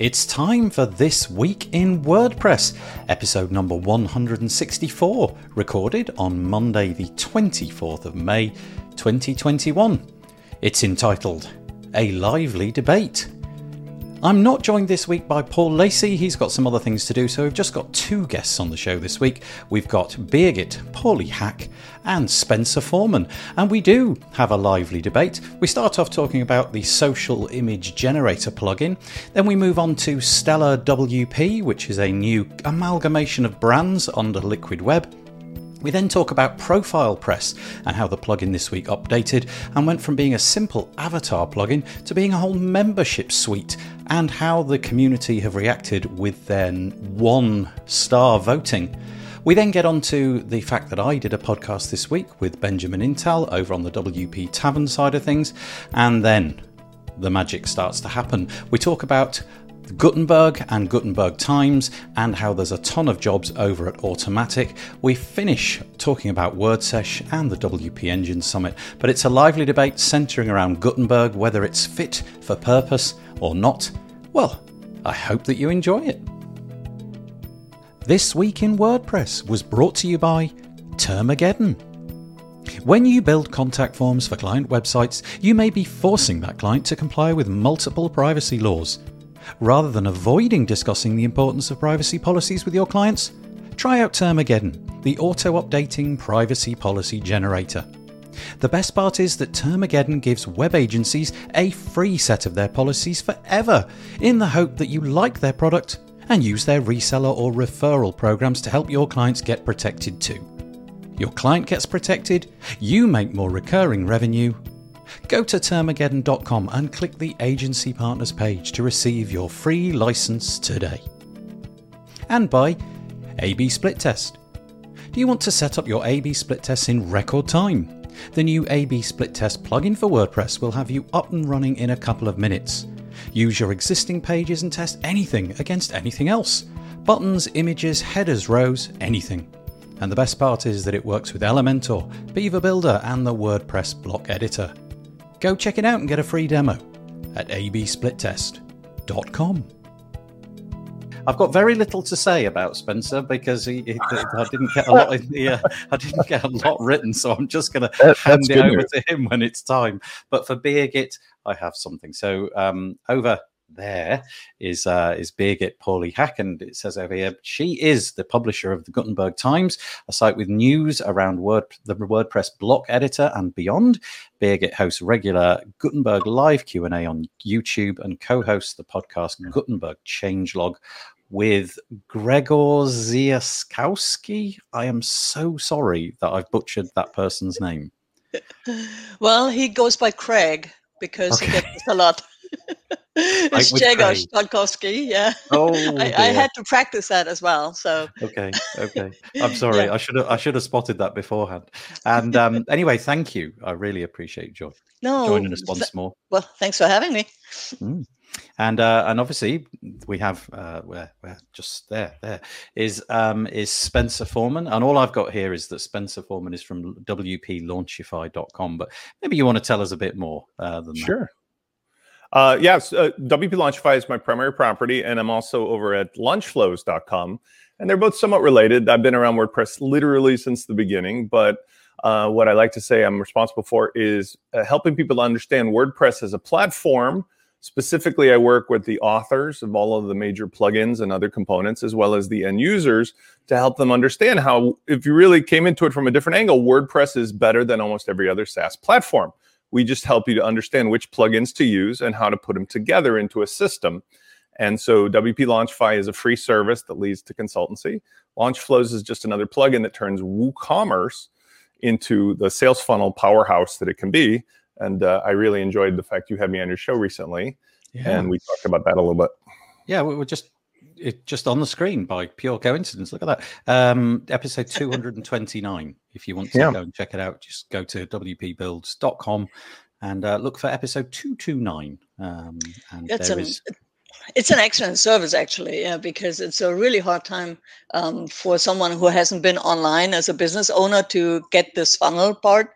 It's time for This Week in WordPress, episode number 164, recorded on Monday, the 24th of May, 2021. It's entitled A Lively Debate. I'm not joined this week by Paul Lacey. He's got some other things to do, so we've just got two guests on the show this week. We've got Birgit Pauli-Haack and Spencer Forman. and we do have a lively debate. We start off talking about the social image generator plugin, then we move on to Stellar WP, which is a new amalgamation of brands under Liquid Web. We then talk about Profile Press and how the plugin this week updated and went from being a simple avatar plugin to being a whole membership suite, and how the community have reacted with their one star voting. We then get on to the fact that I did a podcast this week with Benjamin Intal over on the WP Tavern side of things, and then the magic starts to happen. We talk about Gutenberg and Gutenberg Times, and how there's a ton of jobs over at Automattic. We finish talking about WordSesh and the WP Engine Summit, but it's a lively debate centering around Gutenberg, whether it's fit for purpose or not. Well, I hope that you enjoy it. This Week in WordPress was brought to you by Termageddon. When you build contact forms for client websites, you may be forcing that client to comply with multiple privacy laws. Rather than avoiding discussing the importance of privacy policies with your clients, try out Termageddon, the auto updating privacy policy generator. The best part is that Termageddon gives web agencies a free set of their policies forever, in the hope that you like their product and use their reseller or referral programs to help your clients get protected too. Your client gets protected, you make more recurring revenue, Go to termageddon.com and click the Agency Partners page to receive your free license today. And by AB Split Test. Do you want to set up your AB Split Tests in record time? The new AB Split Test plugin for WordPress will have you up and running in a couple of minutes. Use your existing pages and test anything against anything else buttons, images, headers, rows, anything. And the best part is that it works with Elementor, Beaver Builder, and the WordPress block editor. Go check it out and get a free demo at absplittest.com. I've got very little to say about Spencer because he, he, I didn't get a lot. In the, uh, I didn't get a lot written, so I'm just going to hand it over to him when it's time. But for Birgit, I have something. So um, over there is uh, is Birgit Pauli-Haack, and it says over here she is the publisher of the Gutenberg Times, a site with news around Word the WordPress block editor and beyond. Birgit hosts regular Gutenberg live Q and A on YouTube and co-hosts the podcast Gutenberg Changelog with Gregor Ziaskowski. I am so sorry that I've butchered that person's name. Well, he goes by Craig because okay. he gets a lot. it's Jago Stankowski. Yeah. Oh, I, I, had to practice that as well. So. Okay. Okay. I'm sorry. yeah. I should have. I should have spotted that beforehand. And um, anyway, thank you. I really appreciate you no, joining us once th- more. Well, thanks for having me. Mm. And uh, and obviously we have uh, where where just there there is um, is Spencer Forman, and all I've got here is that Spencer Forman is from WPLaunchify.com. But maybe you want to tell us a bit more uh, than sure. That. Uh, yes, uh, WP Launchify is my primary property, and I'm also over at launchflows.com. And they're both somewhat related. I've been around WordPress literally since the beginning, but uh, what I like to say I'm responsible for is uh, helping people understand WordPress as a platform. Specifically, I work with the authors of all of the major plugins and other components, as well as the end users, to help them understand how, if you really came into it from a different angle, WordPress is better than almost every other SaaS platform. We just help you to understand which plugins to use and how to put them together into a system. And so WP Launchify is a free service that leads to consultancy. Launchflows is just another plugin that turns WooCommerce into the sales funnel powerhouse that it can be. And uh, I really enjoyed the fact you had me on your show recently, yeah. and we talked about that a little bit. Yeah, we were just it just on the screen by pure coincidence. Look at that. Um, episode 229. if you want to yeah. go and check it out, just go to wpbuilds.com and uh, look for episode 229. Um, and it's, an, is... it's an excellent service, actually, yeah, because it's a really hard time um, for someone who hasn't been online as a business owner to get this funnel part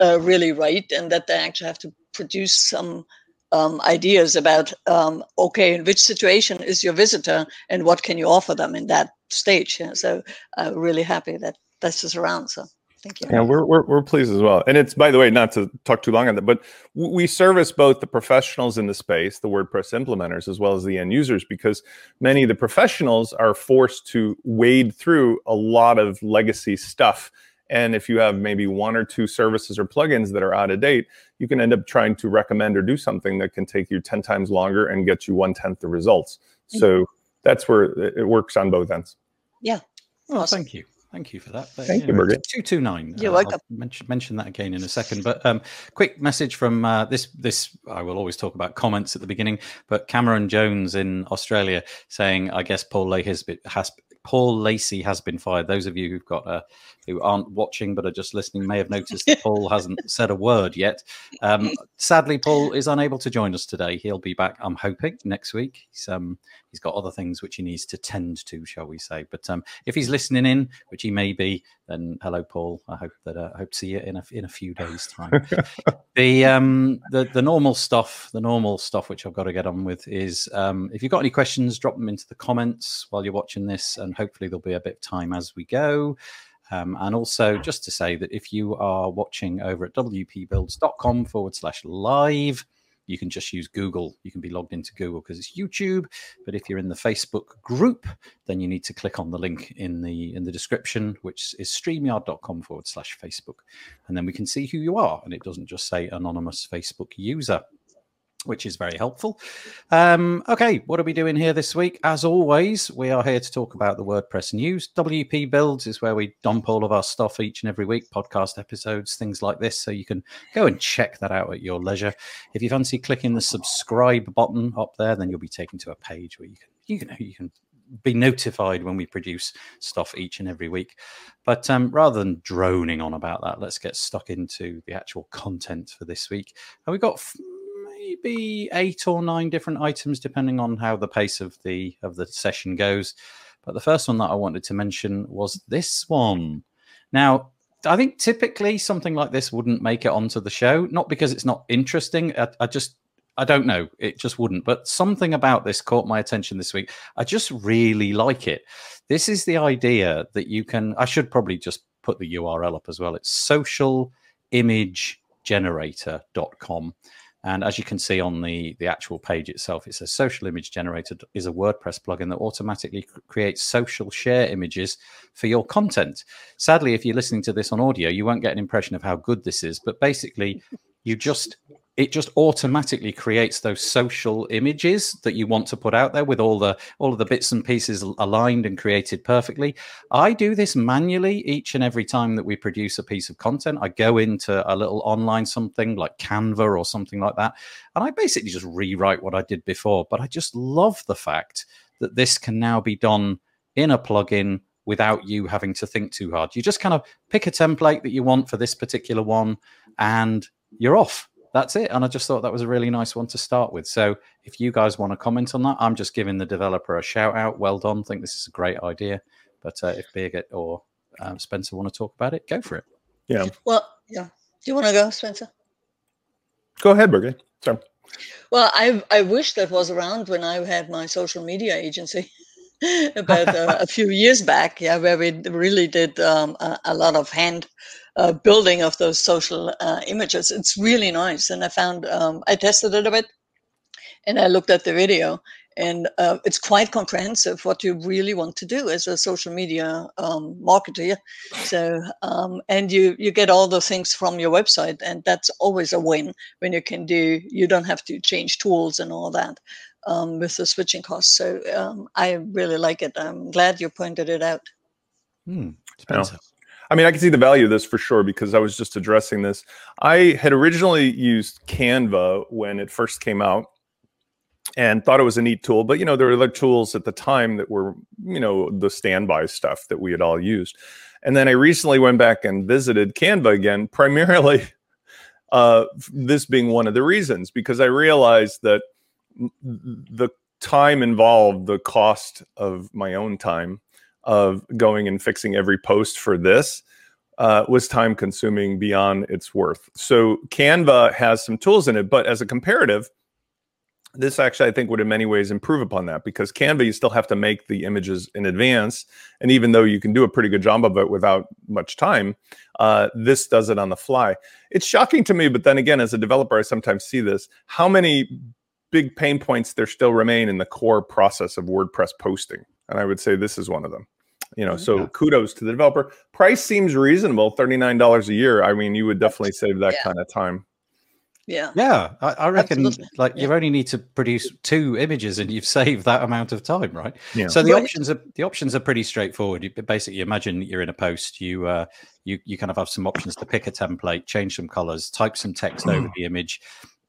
uh, really right and that they actually have to produce some um, ideas about um, okay, in which situation is your visitor and what can you offer them in that stage. Yeah, so I'm really happy that this is around. So. Thank you. Yeah, we're, we're, we're pleased as well. And it's, by the way, not to talk too long on that, but we service both the professionals in the space, the WordPress implementers, as well as the end users, because many of the professionals are forced to wade through a lot of legacy stuff. And if you have maybe one or two services or plugins that are out of date, you can end up trying to recommend or do something that can take you 10 times longer and get you one tenth the results. So that's where it works on both ends. Yeah. Well, awesome. thank you. Thank you for that. But, Thank you, Birgit. Two two nine. You're uh, welcome. I'll mention, mention that again in a second. But um, quick message from uh, this. This I will always talk about comments at the beginning. But Cameron Jones in Australia saying, I guess Paul Lacey has, has Paul Lacey has been fired. Those of you who've got uh, who aren't watching but are just listening may have noticed that Paul hasn't said a word yet. Um, sadly, Paul is unable to join us today. He'll be back, I'm hoping, next week. He's um, he's got other things which he needs to tend to, shall we say? But um, if he's listening in, which he may be, then hello, Paul. I hope that uh, I hope to see you in a in a few days' time. the um the the normal stuff, the normal stuff which I've got to get on with is um, if you've got any questions, drop them into the comments while you're watching this, and hopefully there'll be a bit of time as we go. Um, and also, just to say that if you are watching over at wpbuilds.com forward slash live, you can just use Google. You can be logged into Google because it's YouTube. But if you're in the Facebook group, then you need to click on the link in the in the description, which is streamyard.com forward slash Facebook. And then we can see who you are. And it doesn't just say anonymous Facebook user which is very helpful. Um, okay, what are we doing here this week? As always, we are here to talk about the WordPress news. WP Builds is where we dump all of our stuff each and every week, podcast episodes, things like this. So you can go and check that out at your leisure. If you fancy clicking the subscribe button up there, then you'll be taken to a page where you can you can you can be notified when we produce stuff each and every week. But um, rather than droning on about that, let's get stuck into the actual content for this week. And we've got maybe eight or nine different items, depending on how the pace of the of the session goes. But the first one that I wanted to mention was this one. Now, I think typically something like this wouldn't make it onto the show, not because it's not interesting. I, I just I don't know. It just wouldn't. But something about this caught my attention this week. I just really like it. This is the idea that you can. I should probably just put the URL up as well. It's socialimagegenerator.com. And as you can see on the, the actual page itself, it says Social Image Generator is a WordPress plugin that automatically creates social share images for your content. Sadly, if you're listening to this on audio, you won't get an impression of how good this is. But basically, you just it just automatically creates those social images that you want to put out there with all the all of the bits and pieces aligned and created perfectly. I do this manually each and every time that we produce a piece of content. I go into a little online something like canva or something like that and i basically just rewrite what i did before but i just love the fact that this can now be done in a plugin without you having to think too hard. You just kind of pick a template that you want for this particular one and you're off that's it. And I just thought that was a really nice one to start with. So if you guys want to comment on that, I'm just giving the developer a shout out. Well done. Think this is a great idea. But uh, if Birgit or um, Spencer want to talk about it, go for it. Yeah. Well, yeah. Do you want to go, Spencer? Go ahead, Birgit. Sorry. Well, I I wish that was around when I had my social media agency. about uh, a few years back, yeah, where we really did um, a, a, lot of hand uh, building of those social uh, images. It's really nice, and I found um, I tested it a bit, and I looked at the video, and uh, it's quite comprehensive what you really want to do as a social media um, marketer. So, um, and you you get all the things from your website, and that's always a win when you can do. You don't have to change tools and all that um, with the switching costs. So um, I really like it. I'm glad you pointed it out. Hmm. I mean, I can see the value of this for sure because I was just addressing this. I had originally used Canva when it first came out and thought it was a neat tool, but you know, there were other tools at the time that were, you know, the standby stuff that we had all used. And then I recently went back and visited Canva again, primarily uh, this being one of the reasons because I realized that the time involved, the cost of my own time of going and fixing every post for this uh, was time consuming beyond its worth. So Canva has some tools in it, but as a comparative, this actually i think would in many ways improve upon that because canva you still have to make the images in advance. And even though you can do a pretty good job of it without much time uh, this does it on the fly. It's shocking to me but then again as a developer i sometimes see this. How many big pain points there still remain in the core process of wordpress posting and i would say this is one of them you know so yeah. kudos to the developer price seems reasonable $39 a year i mean you would definitely save that yeah. kind of time yeah. Yeah. I, I reckon Absolutely. like yeah. you only need to produce two images and you've saved that amount of time, right? Yeah. So the right. options are the options are pretty straightforward. You basically imagine you're in a post, you uh you you kind of have some options to pick a template, change some colors, type some text over the image.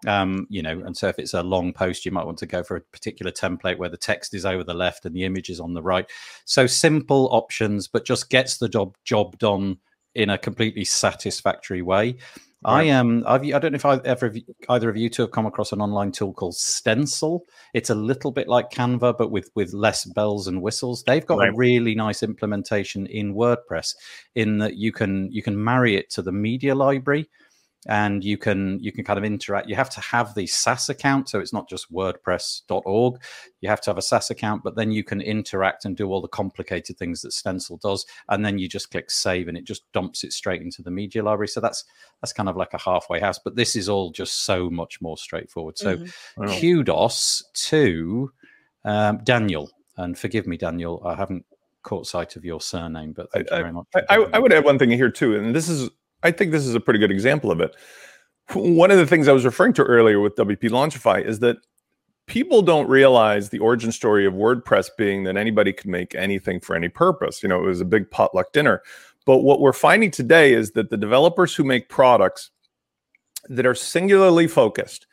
Um, you know, and so if it's a long post, you might want to go for a particular template where the text is over the left and the image is on the right. So simple options, but just gets the job job done in a completely satisfactory way. I am. Um, I've, I don't know if I've ever either of you two have come across an online tool called Stencil. It's a little bit like Canva, but with with less bells and whistles. They've got right. a really nice implementation in WordPress, in that you can you can marry it to the media library and you can you can kind of interact you have to have the sas account. So it's not just wordpress.org you have to have a sas account but then you can interact and do all the complicated things that stencil does. And then you just click save and it just dumps it straight into the media library. So that's that's kind of like a halfway house but this is all just so much more straightforward. So mm-hmm. wow. kudos to um, daniel. And forgive me daniel i haven't caught sight of your surname but thank I, you very much I, I, I would add one thing here too and this is I think this is a pretty good example of it. One of the things I was referring to earlier with WP Launchify is that people don't realize the origin story of WordPress being that anybody could make anything for any purpose. You know, it was a big potluck dinner. But what we're finding today is that the developers who make products that are singularly focused,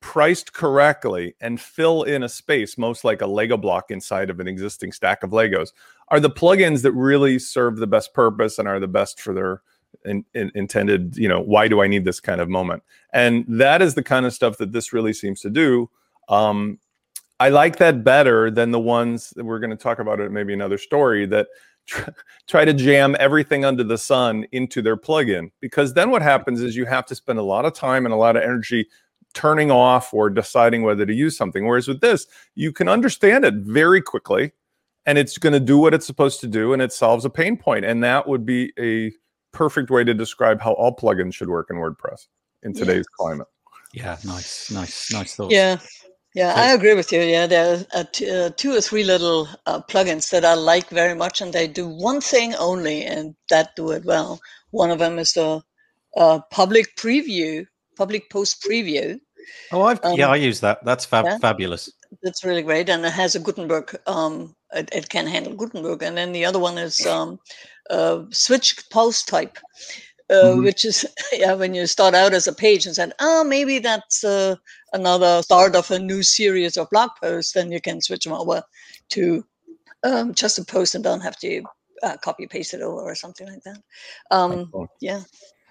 priced correctly, and fill in a space, most like a Lego block inside of an existing stack of Legos, are the plugins that really serve the best purpose and are the best for their in, in, intended you know why do i need this kind of moment? And that is the kind of stuff that this really seems to do. Um, i like that better than the ones that we're going to talk about it maybe another story that tr- try to jam everything under the sun into their plugin. Because then what happens is you have to spend a lot of time and a lot of energy turning off or deciding whether to use something. Whereas with this you can understand it very quickly and it's going to do what it's supposed to do and it solves a pain point and that would be a perfect way to describe how all plugins should work in WordPress in today's yeah. climate. Yeah, nice, nice, nice thoughts. Yeah, yeah, I agree with you. Yeah, there are t- uh, two or three little uh, plugins that I like very much, and they do one thing only, and that do it well. One of them is the uh, public preview, public post preview. Oh, I've um, yeah, I use that. That's fab- yeah, fabulous. That's really great, and it has a Gutenberg. Um, it, it, can handle Gutenberg, and then the other one is um, uh, switch post type, uh, mm-hmm. which is yeah when you start out as a page and said, oh maybe that's uh, another start of a new series of blog posts, then you can switch them over to um, just a post and don't have to uh, copy paste it over or something like that. Um, yeah.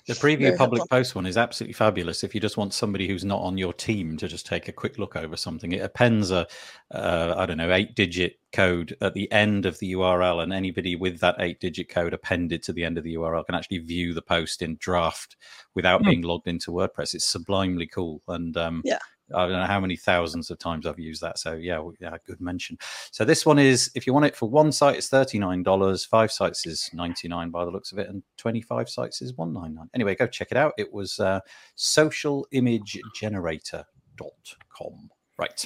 The preview public post one is absolutely fabulous. If you just want somebody who's not on your team to just take a quick look over something, it appends a, uh, I don't know, eight digit code at the end of the URL, and anybody with that eight digit code appended to the end of the URL can actually view the post in draft without mm. being logged into WordPress. It's sublimely cool. And um, yeah. I don't know how many thousands of times I've used that. So yeah, yeah, good mention. So this one is if you want it for one site, it's thirty nine dollars. Five sites is ninety nine by the looks of it, and twenty five sites is one nine nine. Anyway, go check it out. It was uh, socialimagegenerator.com. Right.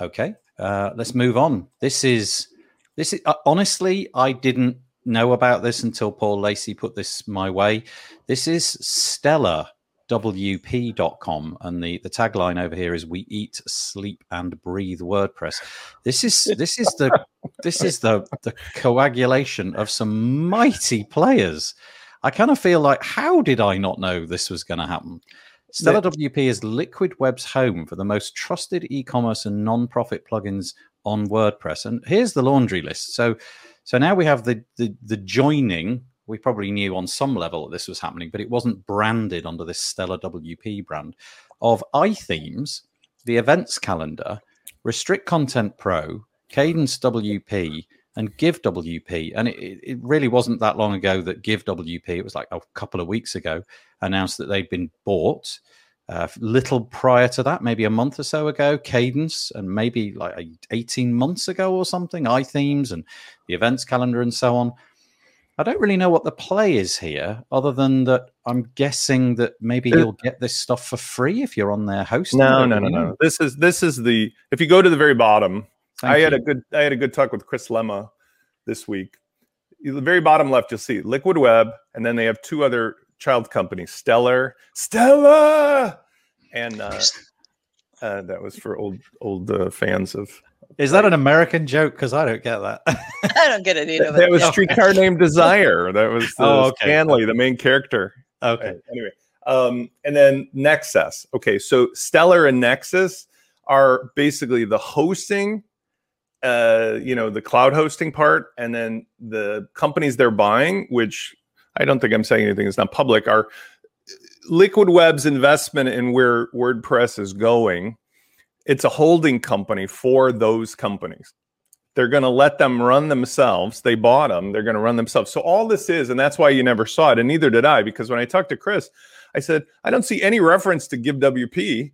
Okay. Uh, let's move on. This is this is uh, honestly, I didn't know about this until Paul Lacey put this my way. This is Stellar wp.com and the the tagline over here is we eat sleep and breathe wordpress. This is this is the this is the the coagulation of some mighty players. I kind of feel like how did i not know this was going to happen stellar wp is liquid web's home for the most trusted e-commerce and non-profit plugins on wordpress. And here's the laundry list. So so now we have the the, the joining we probably knew on some level that this was happening, but it wasn't branded under this Stellar WP brand of iThemes, the events calendar, Restrict Content Pro, Kadence WP, and Give WP. And it, it really wasn't that long ago that Give WP, it was like a couple of weeks ago, announced that they'd been bought. uh, little prior to that, maybe a month or so ago, Kadence, and maybe like 18 months ago or something, iThemes and the events calendar and so on. I don't really know what the play is here, other than that I'm guessing that maybe you'll get this stuff for free if you're on their host. No, no, no, no. This is this is the if you go to the very bottom. Thank I you. had a good I had a good talk with Chris Lema this week. The very bottom left, you'll see Liquid Web, and then they have two other child companies, Stellar, Stella, and uh, uh, that was for old old uh, fans of is that an American joke? Because I don't get that. I don't get it either. that was Streetcar Named Desire. That was the oh, okay. Stanley, the main character. Okay. Anyway, um, and then Nexcess. Okay, so Stellar and Nexcess are basically the hosting, uh, you know, the cloud hosting part, and then the companies they're buying, which I don't think I'm saying anything that's not public, are Liquid Web's investment in where WordPress is going it's a holding company for those companies. They're going to let them run themselves. They bought them. They're going to run themselves. So all this is, and that's why you never saw it, and neither did I, because when I talked to Chris, I said I don't see any reference to GiveWP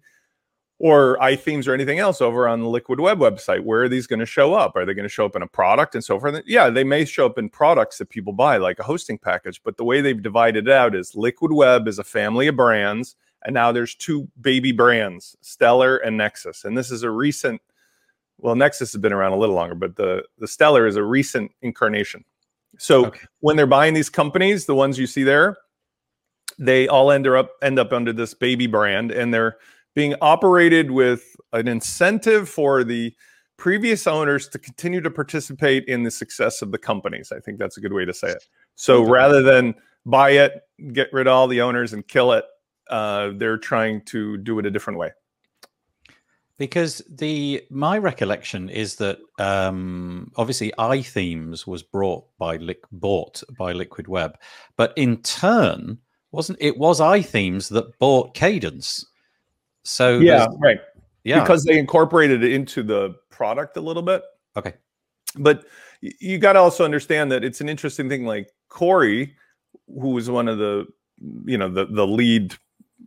or iThemes or anything else over on the Liquid Web website. Where are these going to show up? Are they going to show up in a product and so forth? Yeah, they may show up in products that people buy, like a hosting package. But the way they've divided it out is Liquid Web is a family of brands and now there's two baby brands, Stellar and Nexcess. And this is a recent, well, Nexcess has been around a little longer, but the, the Stellar is a recent incarnation. So okay. when they're buying these companies, the ones you see there, they all end up end up under this baby brand, and they're being operated with an incentive for the previous owners to continue to participate in the success of the companies. I think that's a good way to say it. So rather than buy it, get rid of all the owners and kill it, uh, they're trying to do it a different way. Because the my recollection is that um, obviously iThemes was brought by bought by Liquid Web, but in turn wasn't it was iThemes that bought Kadence. So yeah, right. Yeah, because they incorporated it into the product a little bit. Okay, but you got to also understand that it's an interesting thing. Like Cory, who was one of the you know the the lead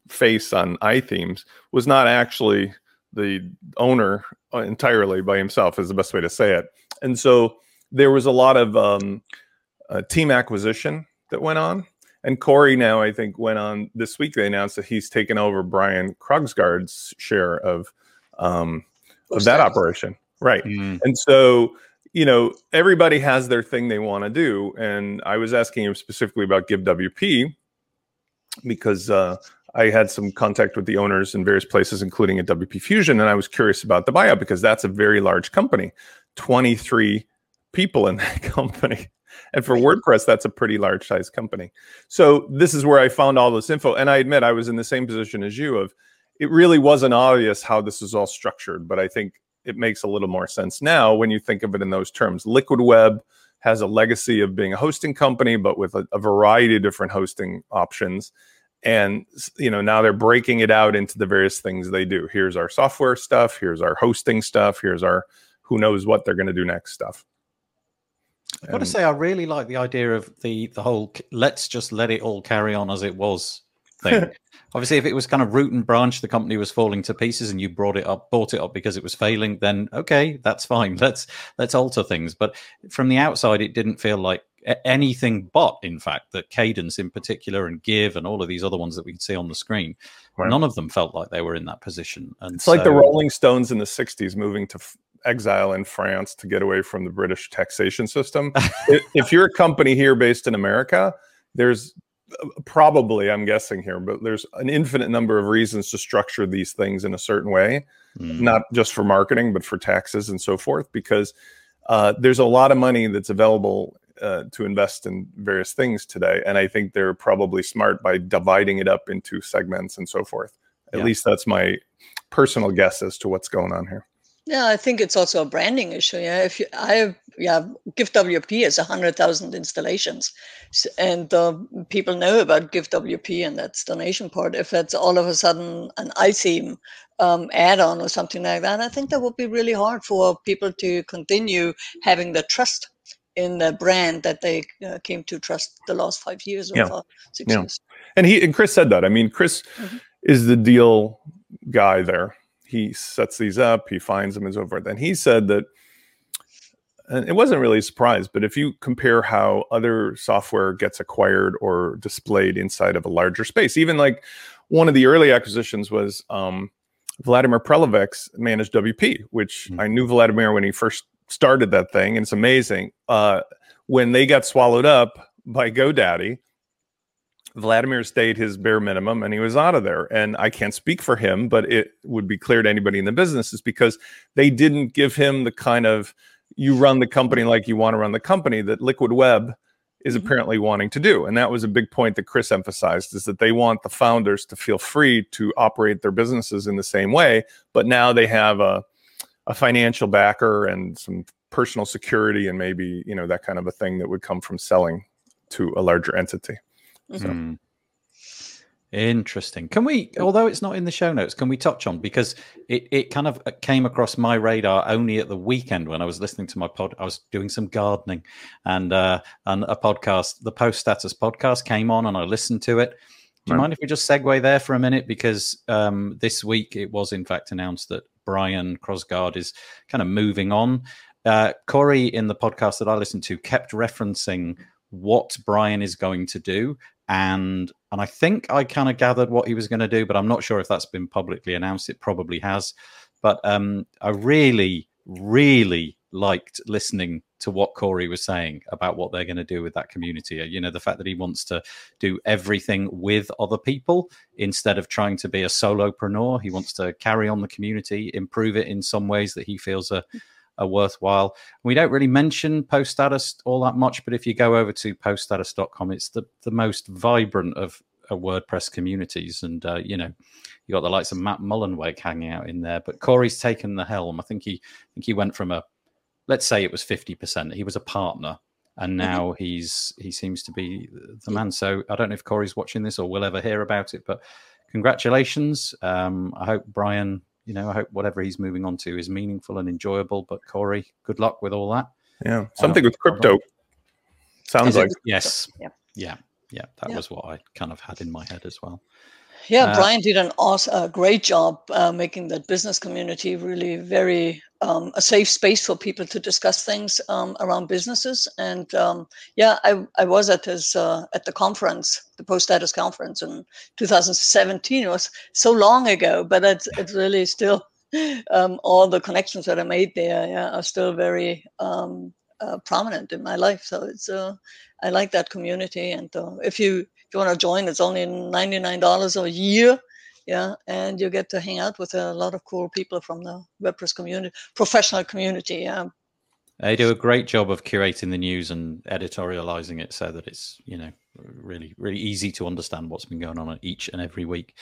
face on iThemes was not actually the owner entirely by himself is the best way to say it. And so there was a lot of um, uh, team acquisition that went on. And cory now i think went on this week they announced that he's taken over brian krogsgard's share of um, of that operation. Right. Mm. and so you know everybody has their thing they want to do. And i was asking him specifically about GiveWP because uh, I had some contact with the owners in various places, including at WP Fusion, and I was curious about the buyout because that's a very large company, 23 people in that company. And for WordPress, that's a pretty large size company. So this is where I found all this info. And I admit I was in the same position as you of it really wasn't obvious how this is all structured, but I think it makes a little more sense now when you think of it in those terms. Liquid Web has a legacy of being a hosting company, but with a, a variety of different hosting options and you know now they're breaking it out into the various things they do. Here's our software stuff here's our hosting stuff here's our who knows what they're going to do next stuff. I've got to say i really like the idea of the the whole let's just let it all carry on as it was thing. Obviously if it was kind of root and branch the company was falling to pieces and you brought it up bought it up because it was failing then okay that's fine. Let's let's alter things. But from the outside it didn't feel like anything but, in fact, that Kadence in particular and Give and all of these other ones that we can see on the screen, right. none of them felt like they were in that position. And it's so, like the Rolling Stones in the '60s moving to f- exile in France to get away from the British taxation system. if you're a company here based in America, there's uh, probably i'm guessing here but there's an infinite number of reasons to structure these things in a certain way mm. not just for marketing but for taxes and so forth because uh, there's a lot of money that's available uh, to invest in various things today. And I think they're probably smart by dividing it up into segments and so forth. At yeah. least that's my personal guess as to what's going on here. Yeah, I think it's also a branding issue. Yeah, if you, I have, yeah, GiveWP is a hundred thousand installations, and uh, people know about GiveWP and that's donation part. If it's all of a sudden an iTheme um, add-on or something like that, I think that would be really hard for people to continue having the trust in the brand that they uh, came to trust the last five years or yeah. six yeah. years. And he and Chris said that. I mean, Chris, mm-hmm. is the deal guy there. He sets these up, he finds them, and so forth. And he said that, and it wasn't really a surprise, but if you compare how other software gets acquired or displayed inside of a larger space, even like one of the early acquisitions was um, Vladimir Prelovac's managed WP, which mm-hmm. I knew Vladimir when he first started that thing, and it's amazing. Uh, when they got swallowed up by GoDaddy, Vladimir stayed his bare minimum and he was out of there. And I can't speak for him, but it would be clear to anybody in the business is because they didn't give him the kind of you run the company like you want to run the company that Liquid Web is mm-hmm. apparently wanting to do. And that was a big point that Chris emphasized is that they want the founders to feel free to operate their businesses in the same way, but now they have a a financial backer and some personal security and maybe, you know, that kind of a thing that would come from selling to a larger entity. So. Mm. Interesting. Can we, although it's not in the show notes, can we touch on because it, it kind of uh, came across my radar only at the weekend when I was listening to my pod. I was doing some gardening, and uh, and a podcast, the Post Status podcast, came on, and I listened to it. Do you right. mind if we just segue there for a minute? Because um, this week it was in fact announced that Brian Krogsgard is kind of moving on. Uh, Cory in the podcast that I listened to kept referencing what Brian is going to do and and I think I kind of gathered what he was going to do, but I'm not sure if that's been publicly announced. It probably has, but um, I really, really liked listening to what Cory was saying about what they're going to do with that community. You know, the fact that he wants to do everything with other people instead of trying to be a solopreneur. He wants to carry on the community, improve it in some ways that he feels are are worthwhile. We don't really mention post status all that much, but if you go over to poststatus.com, it's the, the most vibrant of WordPress communities. And, uh, you know, you got the likes of Matt Mullenweg hanging out in there, but Cory's taken the helm. I think he, I think he went from a, let's say it was 50%. He was a partner and mm-hmm. now mm-hmm. he's, he seems to be the man. So I don't know if Cory's watching this or will ever hear about it, but congratulations. Um, I hope Brian you know, I hope whatever he's moving on to is meaningful and enjoyable. But Cory, good luck with all that. Yeah, something with crypto. Sounds like yes, yeah, yeah, yeah. That yeah. was what I kind of had in my head as well. Yeah, uh, Brian did an awesome, a great job uh, making the business community really very um, a safe space for people to discuss things um, around businesses. And um, yeah, I, I was at his uh, at the conference, the Post Status conference in 2017. It was so long ago, but it's it's really still um, all the connections that I made there yeah, are still very um, uh, prominent in my life. So it's uh, I like that community. And uh, if you you want to join, it's only $99 a year. Yeah, and you get to hang out with a lot of cool people from the WordPress community, professional community. Yeah. They do a great job of curating the news and editorializing it so that it's, you know, really, really easy to understand what's been going on each and every week.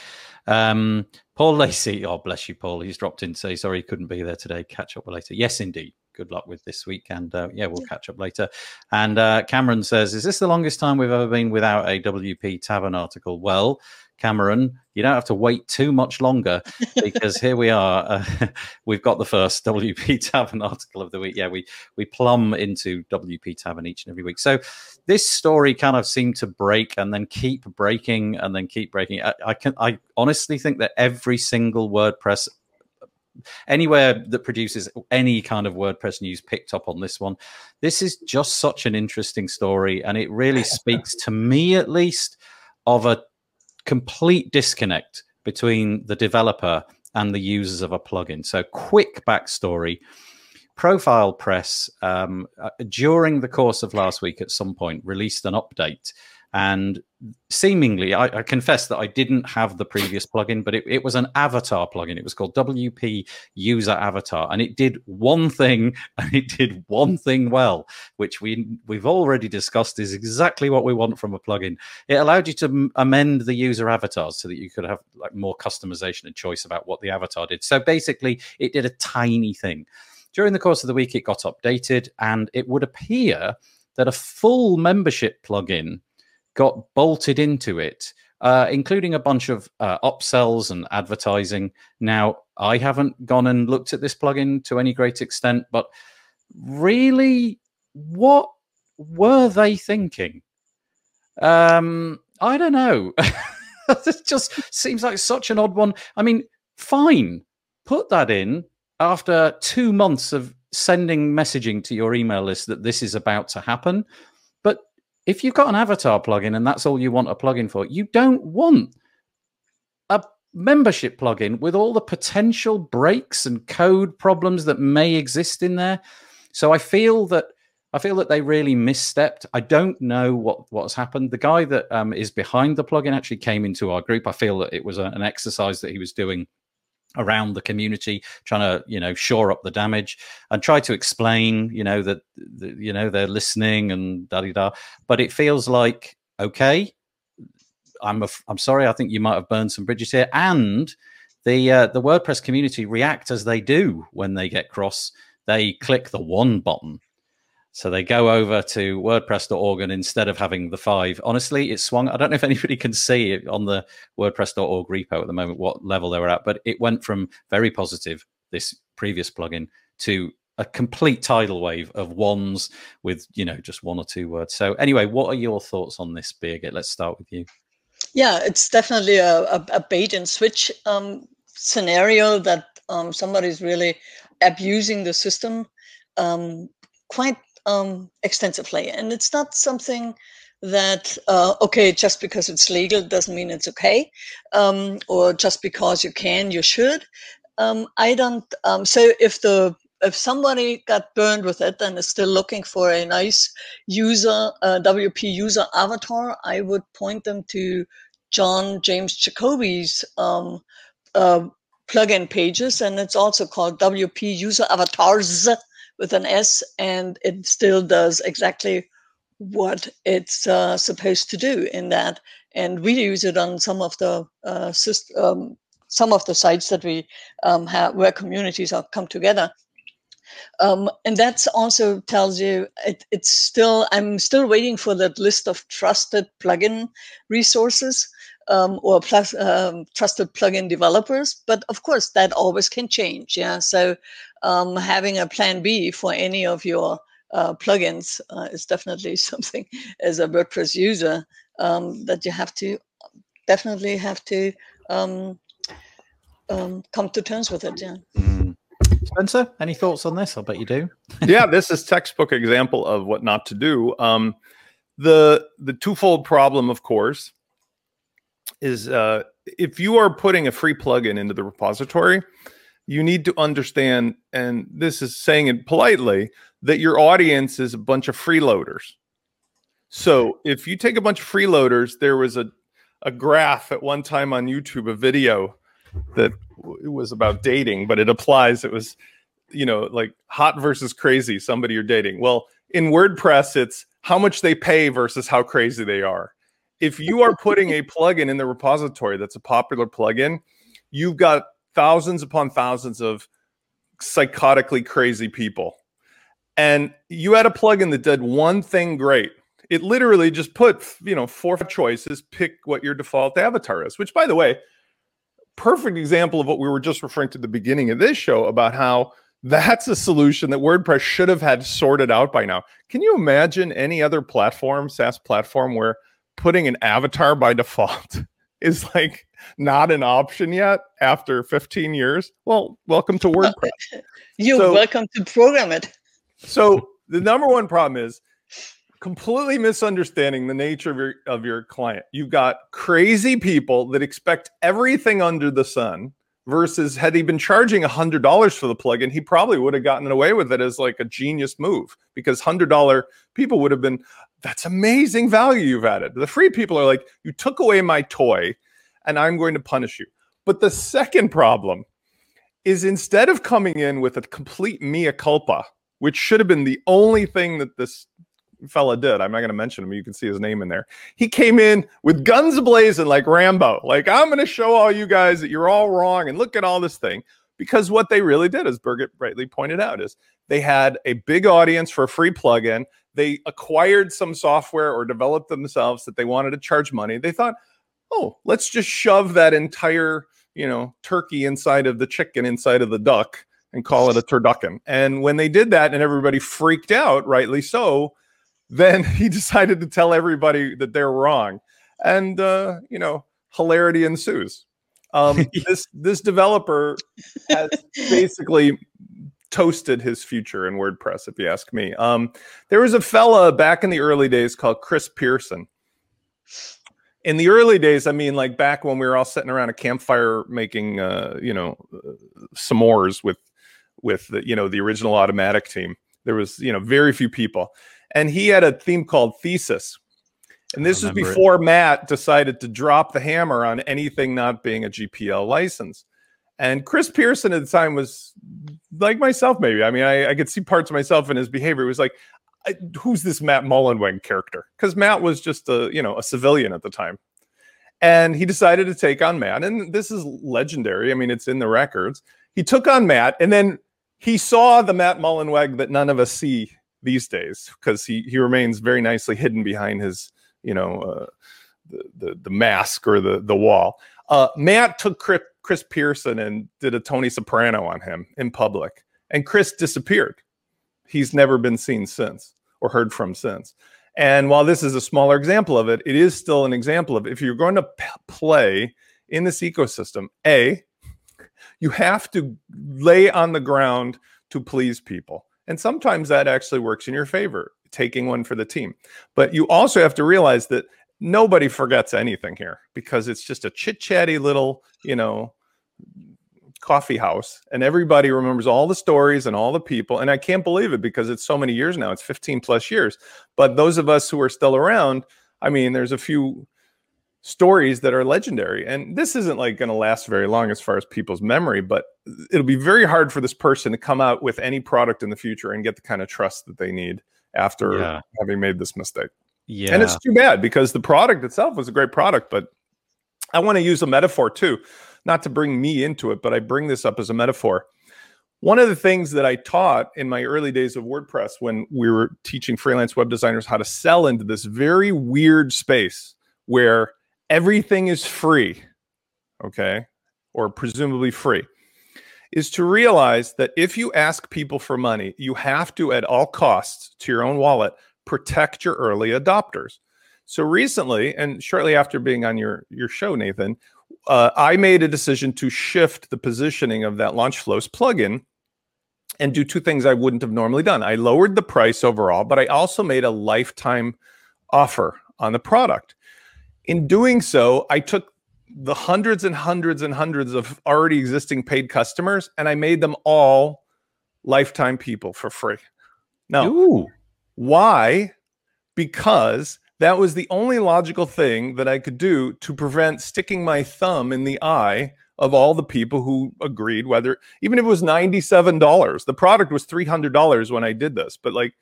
Um, Paul Lacey, oh, bless you, Paul. He's dropped in to say, sorry, he couldn't be there today. Catch up later. Yes, indeed good luck with this week. And uh, yeah, we'll catch up later. And uh, Cameron says, Is this the longest time we've ever been without a WP Tavern article? Well, Cameron, you don't have to wait too much longer because here we are. Uh, we've got the first WP Tavern article of the week. Yeah, we we plumb into WP Tavern each and every week. So this story kind of seemed to break and then keep breaking and then keep breaking. I, I can I honestly think that every single WordPress anywhere that produces any kind of WordPress news picked up on this one. This is just such an interesting story, and it really speaks to me, at least, of a complete disconnect between the developer and the users of a plugin. So, quick backstory. Profile Press, um, uh, during the course of last week, at some point, released an update and seemingly I, I, confess that i didn't have the previous plugin but it, it, was an avatar plugin. It was called wp user avatar and it did one thing and it did one thing well which we we've already discussed is exactly what we want from a plugin. It allowed you to amend the user avatars so that you could have like more customization and choice about what the avatar did. So basically it did a tiny thing. During the course of the week it got updated and it would appear that a full membership plugin got bolted into it, uh, including a bunch of uh, upsells and advertising. Now, I haven't gone and looked at this plugin to any great extent, but really, what were they thinking? Um, I don't know. it just seems like such an odd one. I mean, fine, put that in after two months of sending messaging to your email list that this is about to happen. If you've got an avatar plugin and that's all you want a plugin for, you don't want a membership plugin with all the potential breaks and code problems that may exist in there. So I feel that I feel that they really misstepped. I don't know what what's happened. The guy that um, is behind the plugin actually came into our group. I feel that it was a, an exercise that he was doing around the community trying to you know shore up the damage and try to explain you know that you know they're listening and da da da. but it feels like okay i'm a, i'm sorry i think you might have burned some bridges here. And the uh, the wordpress community react as they do when they get cross. They click the one button so they go over to WordPress.org, and instead of having the five, honestly, it swung. I don't know if anybody can see it on the WordPress.org repo at the moment what level they were at, but it went from very positive this previous plugin to a complete tidal wave of ones with you know just one or two words. So anyway, what are your thoughts on this, Birgit? Let's start with you. Yeah, it's definitely a, a, a bait and switch um, scenario that um, somebody's really abusing the system um, quite um, extensively. And it's not something that, uh, okay, just because it's legal doesn't mean it's okay, um, or just because you can, you should. Um, I don't. Um, so if the if somebody got burned with it and is still looking for a nice user uh, WP user avatar, I would point them to John James Jacoby's um, uh, plugin pages, and it's also called WP User Avatars with an S, and it still does exactly what it's uh, supposed to do in that. And we use it on some of the uh, system, um, some of the sites that we um, have where communities have come together. Um, and that also tells you it, it's still i'm still waiting for that list of trusted plugin resources um, or plus, um, trusted plugin developers. But of course, that always can change. Yeah. So um, having a plan B for any of your uh, plugins uh, is definitely something as a WordPress user um, that you have to definitely have to um, um, come to terms with it. Yeah. Mm. Spencer, any thoughts on this? I bet you do. yeah, this is textbook example of what not to do. Um, the the twofold problem, of course, is uh, if you are putting a free plugin into the repository, you need to understand, and this is saying it politely, that your audience is a bunch of freeloaders. So if you take a bunch of freeloaders, there was a, a graph at one time on YouTube, a video that it was about dating, but it applies. It was, you know, like hot versus crazy, somebody you're dating. Well, in WordPress, it's how much they pay versus how crazy they are if you are putting a plugin in the repository that's a popular plugin, you've got thousands upon thousands of psychotically crazy people. And you had a plugin that did one thing great. It literally just put, you know, four choices, pick what your default avatar is, which by the way, perfect example of what we were just referring to at the beginning of this show about how that's a solution that WordPress should have had sorted out by now. Can you imagine any other platform, SaaS platform, where putting an avatar by default is like not an option yet after 15 years. Well, welcome to WordPress. You're so, welcome to program it. so the number one problem is completely misunderstanding the nature of your of your client. You've got crazy people that expect everything under the sun versus had he been charging $100 for the plugin, he probably would have gotten away with it as like a genius move because $100 people would have been, that's amazing value you've added. The free people are like, you took away my toy and I'm going to punish you. But the second problem is instead of coming in with a complete mea culpa, which should have been the only thing that this fella did. I'm not going to mention him. You can see his name in there. He came in with guns blazing like Rambo. Like, I'm going to show all you guys that you're all wrong and look at all this thing. Because what they really did, as Birgit rightly pointed out, is they had a big audience for a free plugin they acquired some software or developed themselves that they wanted to charge money. They thought, oh, let's just shove that entire, you know, turkey inside of the chicken inside of the duck and call it a turducken. And when they did that and everybody freaked out, rightly so, then he decided to tell everybody that they're wrong. And uh, you know, hilarity ensues. Um, this this developer has basically toasted his future in WordPress, if you ask me. Um, there was a fella back in the early days called Chris Pearson. In the early days, I mean, like back when we were all sitting around a campfire making, uh, you know, uh, s'mores with, with the, you know, the original automattic team. There was, you know, very few people, and he had a theme called Thesis. And this was before it. Matt decided to drop the hammer on anything not being a GPL license. And Chris Pearson at the time was like myself, maybe. I mean, I, I could see parts of myself in his behavior. It was like, I, who's this Matt Mullenweg character? Because Matt was just a you know a civilian at the time, and he decided to take on Matt. And this is legendary. I mean, it's in the records. He took on Matt, and then he saw the Matt Mullenweg that none of us see these days because he he remains very nicely hidden behind his you know uh, the, the the mask or the the wall. Uh, Matt took Chris, Pearson and did a Tony Soprano on him in public, and Chris disappeared. He's never been seen since or heard from since. And while this is a smaller example of it, it is still an example of if you're going to p- play in this ecosystem, A, you have to lay on the ground to please people. And sometimes that actually works in your favor, taking one for the team. But you also have to realize that nobody forgets anything here because it's just a chit chatty little, you know, coffee house and everybody remembers all the stories and all the people. And i can't believe it because it's so many years now. It's 15 plus years. But those of us who are still around i mean there's a few stories that are legendary and this isn't like going to last very long as far as people's memory but it'll be very hard for this person to come out with any product in the future and get the kind of trust that they need after yeah. having made this mistake yeah and it's too bad because the product itself was a great product but i want to use a metaphor too not to bring me into it, but I bring this up as a metaphor. One of the things that I taught in my early days of WordPress when we were teaching freelance web designers how to sell into this very weird space where everything is free, okay, or presumably free, is to realize that if you ask people for money, you have to, at all costs to your own wallet, protect your early adopters. So recently, and shortly after being on your, your show, Nathan, uh, I made a decision to shift the positioning of that Launchflows plugin and do two things I wouldn't have normally done. I lowered the price overall, but I also made a lifetime offer on the product. In doing so, I took the hundreds and hundreds and hundreds of already existing paid customers and I made them all lifetime people for free. Now, Ooh. why? Because that was the only logical thing that I could do to prevent sticking my thumb in the eye of all the people who agreed, whether even if it was $97, the product was $300 when I did this. But like,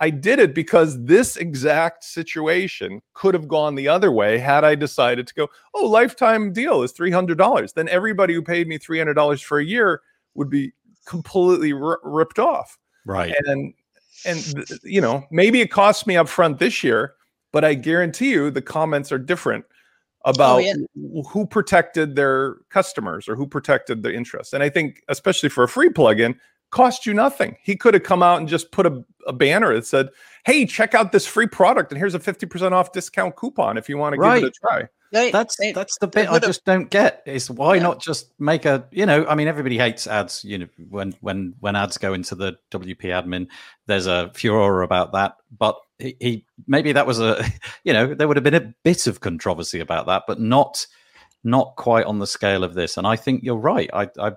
I did it because this exact situation could have gone the other way had I decided to go, oh, lifetime deal is $300. Then everybody who paid me $300 for a year would be completely r- ripped off. Right. And, and, you know, maybe it cost me up front this year, but I guarantee you the comments are different oh, about oh, yeah. who protected their customers or who protected their interests. And I think, especially for a free plugin, cost you nothing. He could have come out and just put a, a banner that said, "Hey, check out this free product, and here's a fifty percent off discount coupon if you want to right. give it a try." that's that's the bit I just don't get is why yeah. not just make a you know I mean everybody hates ads you know when when when ads go into the WP admin there's a furor about that but he, he maybe that was a you know there would have been a bit of controversy about that but not not quite on the scale of this and I think you're right I I,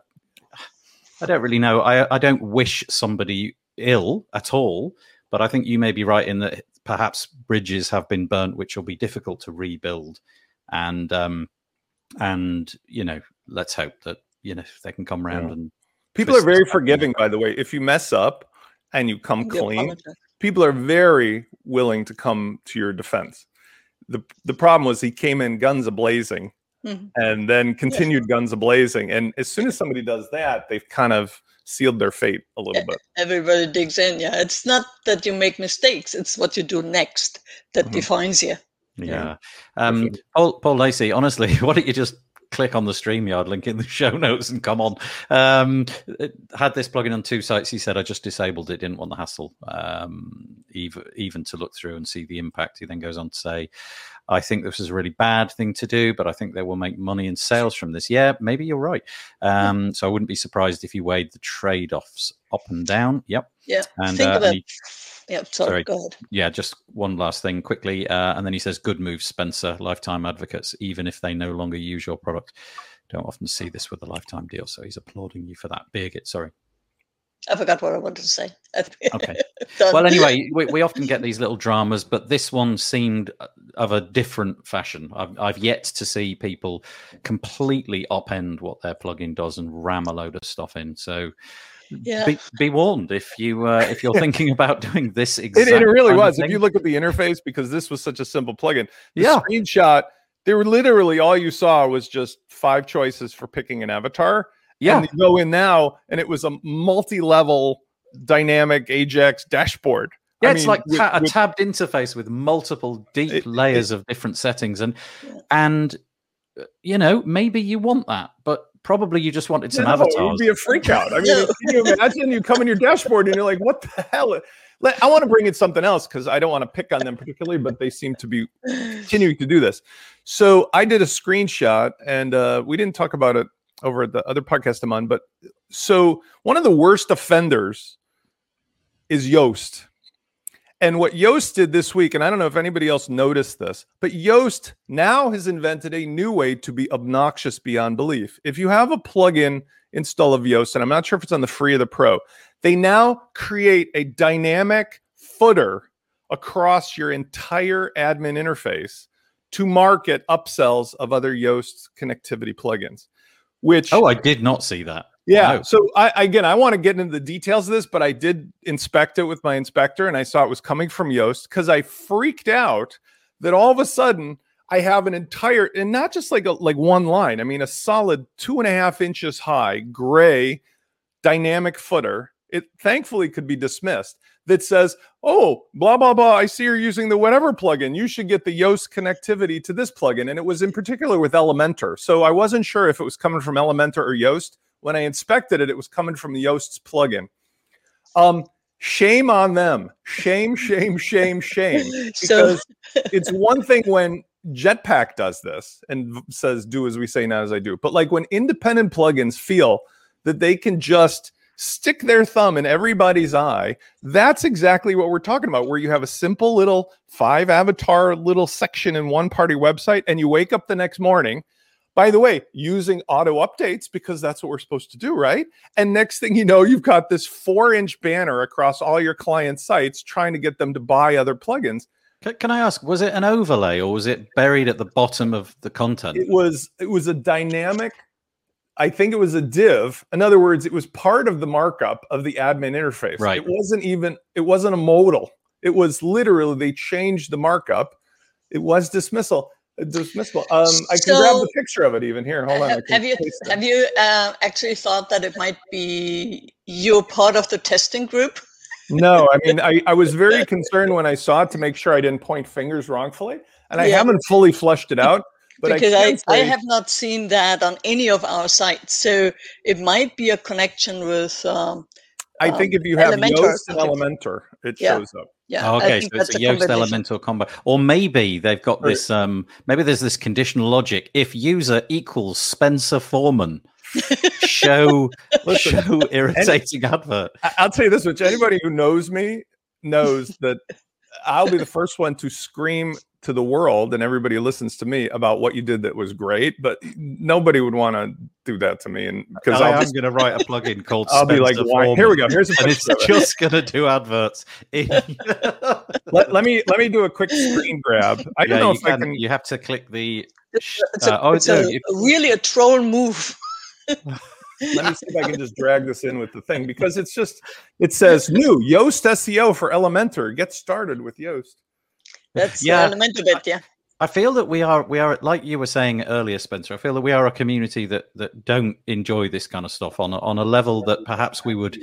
I don't really know I I don't wish somebody ill at all but I think you may be right in that perhaps bridges have been burnt which will be difficult to rebuild and um, and you know, let's hope that you know they can come around yeah. and people are very forgiving. By the way, if you mess up and you come clean, people are very willing to come to your defense. the The problem was he came in guns a blazing. Mm-hmm. And then continued yes. guns a blazing. And as soon as somebody does that, they've kind of sealed their fate a little bit. Everybody digs in. Yeah. It's not that you make mistakes, it's what you do next that mm-hmm. defines you. Yeah. Um, Paul, Paul Lacey, honestly, why don't you just click on the StreamYard link in the show notes and come on. Um, had this plugin on two sites. He said, I just disabled it, didn't want the hassle, um, even, even to look through and see the impact. He then goes on to say, I think this is a really bad thing to do, but I think they will make money and sales from this. Yeah, maybe you're right. Um, so I wouldn't be surprised if you weighed the trade offs up and down. Yep. Yeah. And, Think uh, of he- Yeah, sorry, sorry. go ahead. yeah, just one last thing quickly. Uh, and then he says, Good move, Spencer, lifetime advocates, even if they no longer use your product. Don't often see this with a lifetime deal. So he's applauding you for that. Big it, sorry. I forgot what I wanted to say. Okay. Well, anyway, we, we often get these little dramas, but this one seemed uh, of a different fashion. I've, I've yet to see people completely upend what their plugin does and ram a load of stuff in. So yeah. be, be warned if you uh, if you're thinking about doing this It, exact. it really kind of was. If you look at the interface, because this was such a simple plugin, the Yeah. screenshot, there were literally all you saw was just five choices for picking an avatar. yeah, And you go in now, and it was a multi-level dynamic Ajax dashboard. Yeah, I it's mean, like with- ta- a with- tabbed interface with multiple deep It- layers of different settings, and and uh, you know maybe you want that, but probably you just wanted some No, avatars. It would be a freak out. I mean, can you imagine you come in your dashboard and you're like, what the hell? I want to bring in something else because I don't want to pick on them particularly, but they seem to be continuing to do this. So I did a screenshot and uh, we didn't talk about it over at the other podcast I'm on, but so one of the worst offenders is Yoast. And what Yoast did this week, and I don't know if anybody else noticed this, but Yoast now has invented a new way to be obnoxious beyond belief. If you have a plugin install of Yoast, and I'm not sure if it's on the free or the pro, they now create a dynamic footer across your entire admin interface to market upsells of other Yoast connectivity plugins. Which oh, I did not see that. Yeah. So I again, I want to get into the details of this, but I did inspect it with my inspector, and I saw it was coming from Yoast because I freaked out that all of a sudden I have an entire and not just like a like one line. I mean, a solid two and a half inches high gray dynamic footer. It thankfully could be dismissed. That says, "Oh, blah blah blah. I see you're using the whatever plugin. You should get the Yoast connectivity to this plugin." And it was in particular with Elementor. So I wasn't sure if it was coming from Elementor or Yoast. When I inspected it, it was coming from the Yoast's plugin. Um, shame on them. Shame, shame, shame, shame. so Because it's one thing when Jetpack does this and says, do as we say, not as I do. But like when independent plugins feel that they can just stick their thumb in everybody's eye, that's exactly what we're talking about, where you have a simple little five avatar little section in one party website and you wake up the next morning. By the way, using auto updates because that's what we're supposed to do, right? And next thing you know, you've got this four inch banner across all your client sites trying to get them to buy other plugins. Can I ask, was it an overlay or was it buried at the bottom of the content? it was it was a dynamic i think it was a div in other words it was part of the markup of the admin interface Right. it wasn't even it wasn't a modal it was literally they changed the markup it was dismissal dismissal um i can grab So- the picture of it even here hold on have, you have you uh, actually thought that it might be you're part of the testing group? no i mean I, I was very concerned when i saw it to make sure i didn't point fingers wrongfully and i Yeah. haven't fully flushed it out but because I, I, I, have not seen that on any of our sites. So it might be a connection with um, I um, think if you have Yoast and. Elementor, it Yeah. shows up. Yeah. Oh, okay, so it's a Yoast Elementor combo, or maybe they've got this. Um, maybe there's this conditional logic: if user equals Spencer Forman, show Listen, show irritating advert. I- I'll tell you this much: anybody who knows me knows that I'll be the first one to scream to the world and everybody listens to me about what you did that was great. But nobody would want to do that to me, and because I'm going to write a plugin called. I'll be like, Spencer why? Here we go. Here's a and it's picture of it. just going to do adverts. Let, let me let me do a quick screen grab. I don't yeah, know you, if I can, can. you have to click the. It's a, uh, oh, it's no, a, you- really a troll move. Let me see if I can just drag this in with the thing because it's just it says new Yoast SEO for Elementor. Get started with Yoast. That's Yeah. yeah. element of. Yeah. I feel that we are we are like you were saying earlier, Spencer. I feel that we are a community that that don't enjoy this kind of stuff on a, on a level that perhaps we would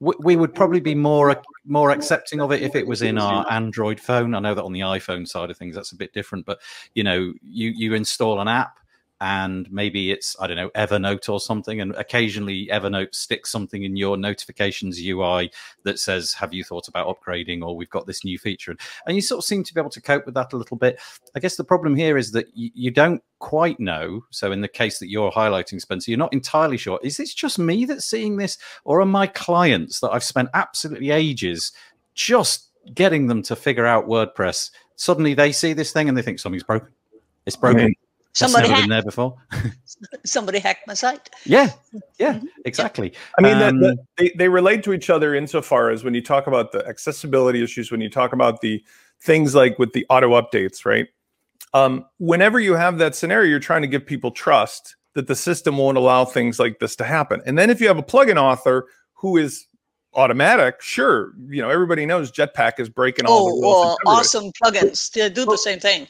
we, we would probably be more more accepting of it if it was in our Android phone. I know that on the iPhone side of things that's a bit different, but you know, you you install an app and maybe it's I don't know Evernote or something, and occasionally Evernote sticks something in your notifications UI that says, "Have you thought about upgrading?" or "We've got this new feature," and you sort of seem to be able to cope with that a little bit. I guess the problem here is that you, don't quite know. So in the case that you're highlighting, Spencer, you're not entirely sure. Is this just me that's seeing this, or are my clients that I've spent absolutely ages just getting them to figure out WordPress? Suddenly they see this thing and they think something's broken. It's broken. I mean, somebody never hacked, been there before. somebody hacked my site. Yeah, yeah, mm-hmm. exactly. I mean, um, the, the, they they relate to each other insofar as when you talk about the accessibility issues, when you talk about the things like with the auto updates, right? Um, whenever you have that scenario, you're trying to give people trust that the system won't allow things like this to happen. And then if you have a plugin author who is Automattic, sure, you know everybody knows Jetpack is breaking all oh, the rules. Oh, awesome plugins! They do the same thing.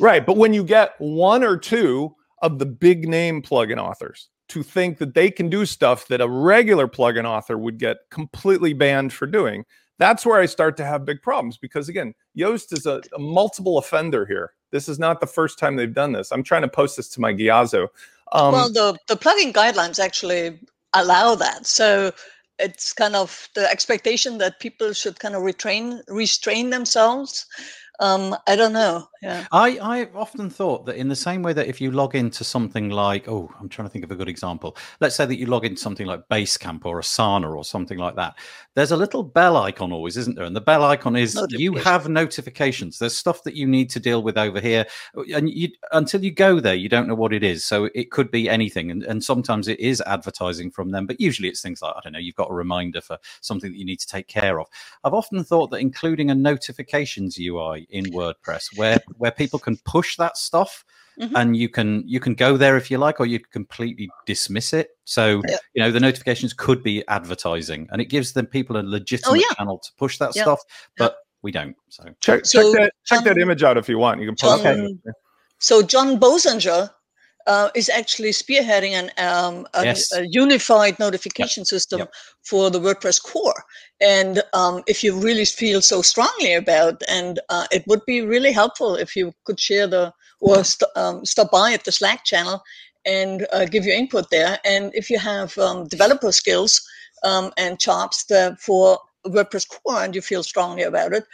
Right. But when you get one or two of the big name plugin authors to think that they can do stuff that a regular plugin author would get completely banned for doing, that's where I start to have big problems because again, Yoast is a, a multiple offender here. This is not the first time they've done this. I'm trying to post this to my Ghiazo. Um, well, the, the plugin guidelines actually allow that. So it's kind of the expectation that people should kind of retrain, restrain themselves um, I don't know. Yeah. I, I've often thought that in the same way that if you log into something like, oh, I'm trying to think of a good example. Let's say that you log into something like Basecamp or Asana or something like that. There's a little bell icon always, isn't there? And the bell icon is you have notifications. There's stuff that you need to deal with over here. And you, until you go there, you don't know what it is. So it could be anything. And, and sometimes it is advertising from them, but usually it's things like, I don't know, you've got a reminder for something that you need to take care of. I've often thought that including a notifications UI in WordPress where where people can push that stuff mm-hmm. and you can you can go there if you like or you completely dismiss it. So yeah. you know the notifications could be advertising and it gives them people a legitimate oh, yeah. channel to push that yeah. stuff, but we don't. So check, so, check that check that image out if you want. You can post John, So John Bossenger uh, is actually spearheading an, um, a, yes. a, unified notification yep. system yep. for the WordPress core. And um, if you really feel so strongly about, and uh, it would be really helpful if you could share the or st- um, stop by at the Slack channel and uh, give your input there. And if you have um, developer skills um, and chops for WordPress core and you feel strongly about it,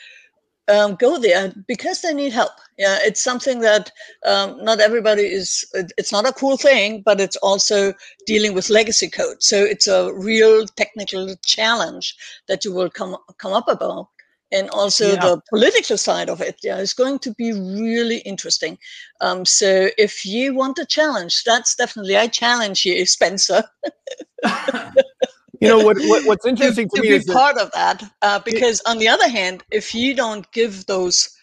um, go there because they need help. Yeah, it's something that um, not everybody is. It's not a cool thing, but it's also dealing with legacy code. So it's a real technical challenge that you will come come up about, and also yeah. the political side of it. Yeah, is going to be really interesting. Um, so if you want a challenge, that's definitely I challenge you, Spencer. you know what, what what's interesting to, to, to me be is part that, of that uh, because on the other hand if you don't give those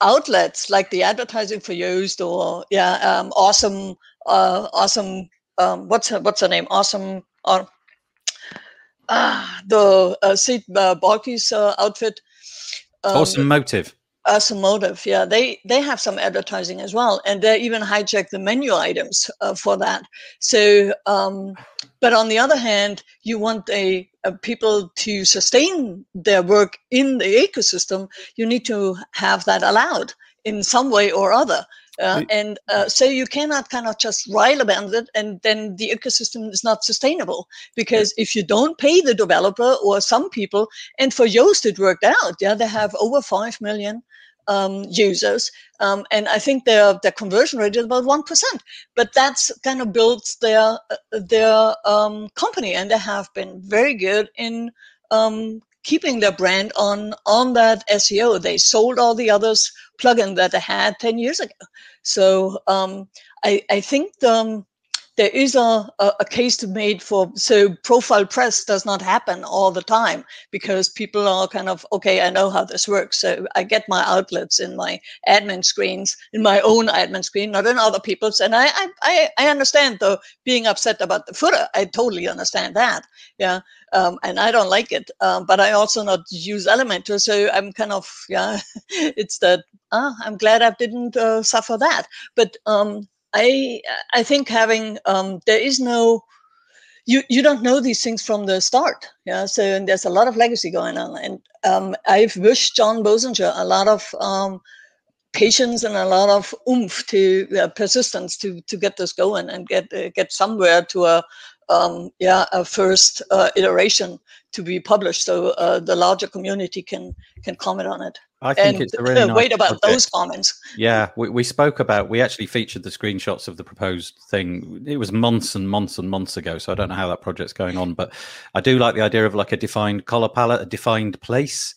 outlets like the advertising for Yoast or yeah um, awesome uh, awesome um, what's her, what's her name? Awesome uh, uh, the uh, Sid uh, Balkhi's uh, outfit um, Awesome Motive awesome motive yeah they they have some advertising as well and they even hijack the menu items uh, for that. So um, but on the other hand, you want a, a, people to sustain their work in the ecosystem. You need to have that allowed in some way or other. Uh, and uh, so you cannot kind of just rile about it and then the ecosystem is not sustainable because if you don't pay the developer or some people and for yoast it worked out yeah they have over 5 million um, users. Um, and I think their their conversion rate is about one percent. But that's kind of built their uh, their um, company, and they have been very good in um, keeping their brand on on that SEO. They sold all the others plugin that they had ten years ago. So um, I I think the there is a, a, case made for so ProfilePress does not happen all the time because people are kind of okay i know how this works. So i get my outlets in my admin screens in my own admin screen not in other people's. And i i, I understand though being upset about the footer. I totally understand that yeah um, and i don't like it um, but i also not use elementor. So i'm kind of yeah it's that uh, i'm glad i didn't uh, suffer that. But um, I I think having um, there is no you you don't know these things from the start. Yeah, so there's a lot of legacy going on, and um, I've wished John Bossenger a lot of um, patience and a lot of oomph to uh, persistence to to get this going and get uh, get somewhere to a um, yeah a first uh, iteration to be published so uh, the larger community can can comment on it I think and it's a really nice wait about project. those comments Yeah, we, we spoke about. We actually featured the screenshots of the proposed thing. It was months and months and months ago, so I don't know how that project's going on. But I do like the idea of like a defined color palette, a defined place.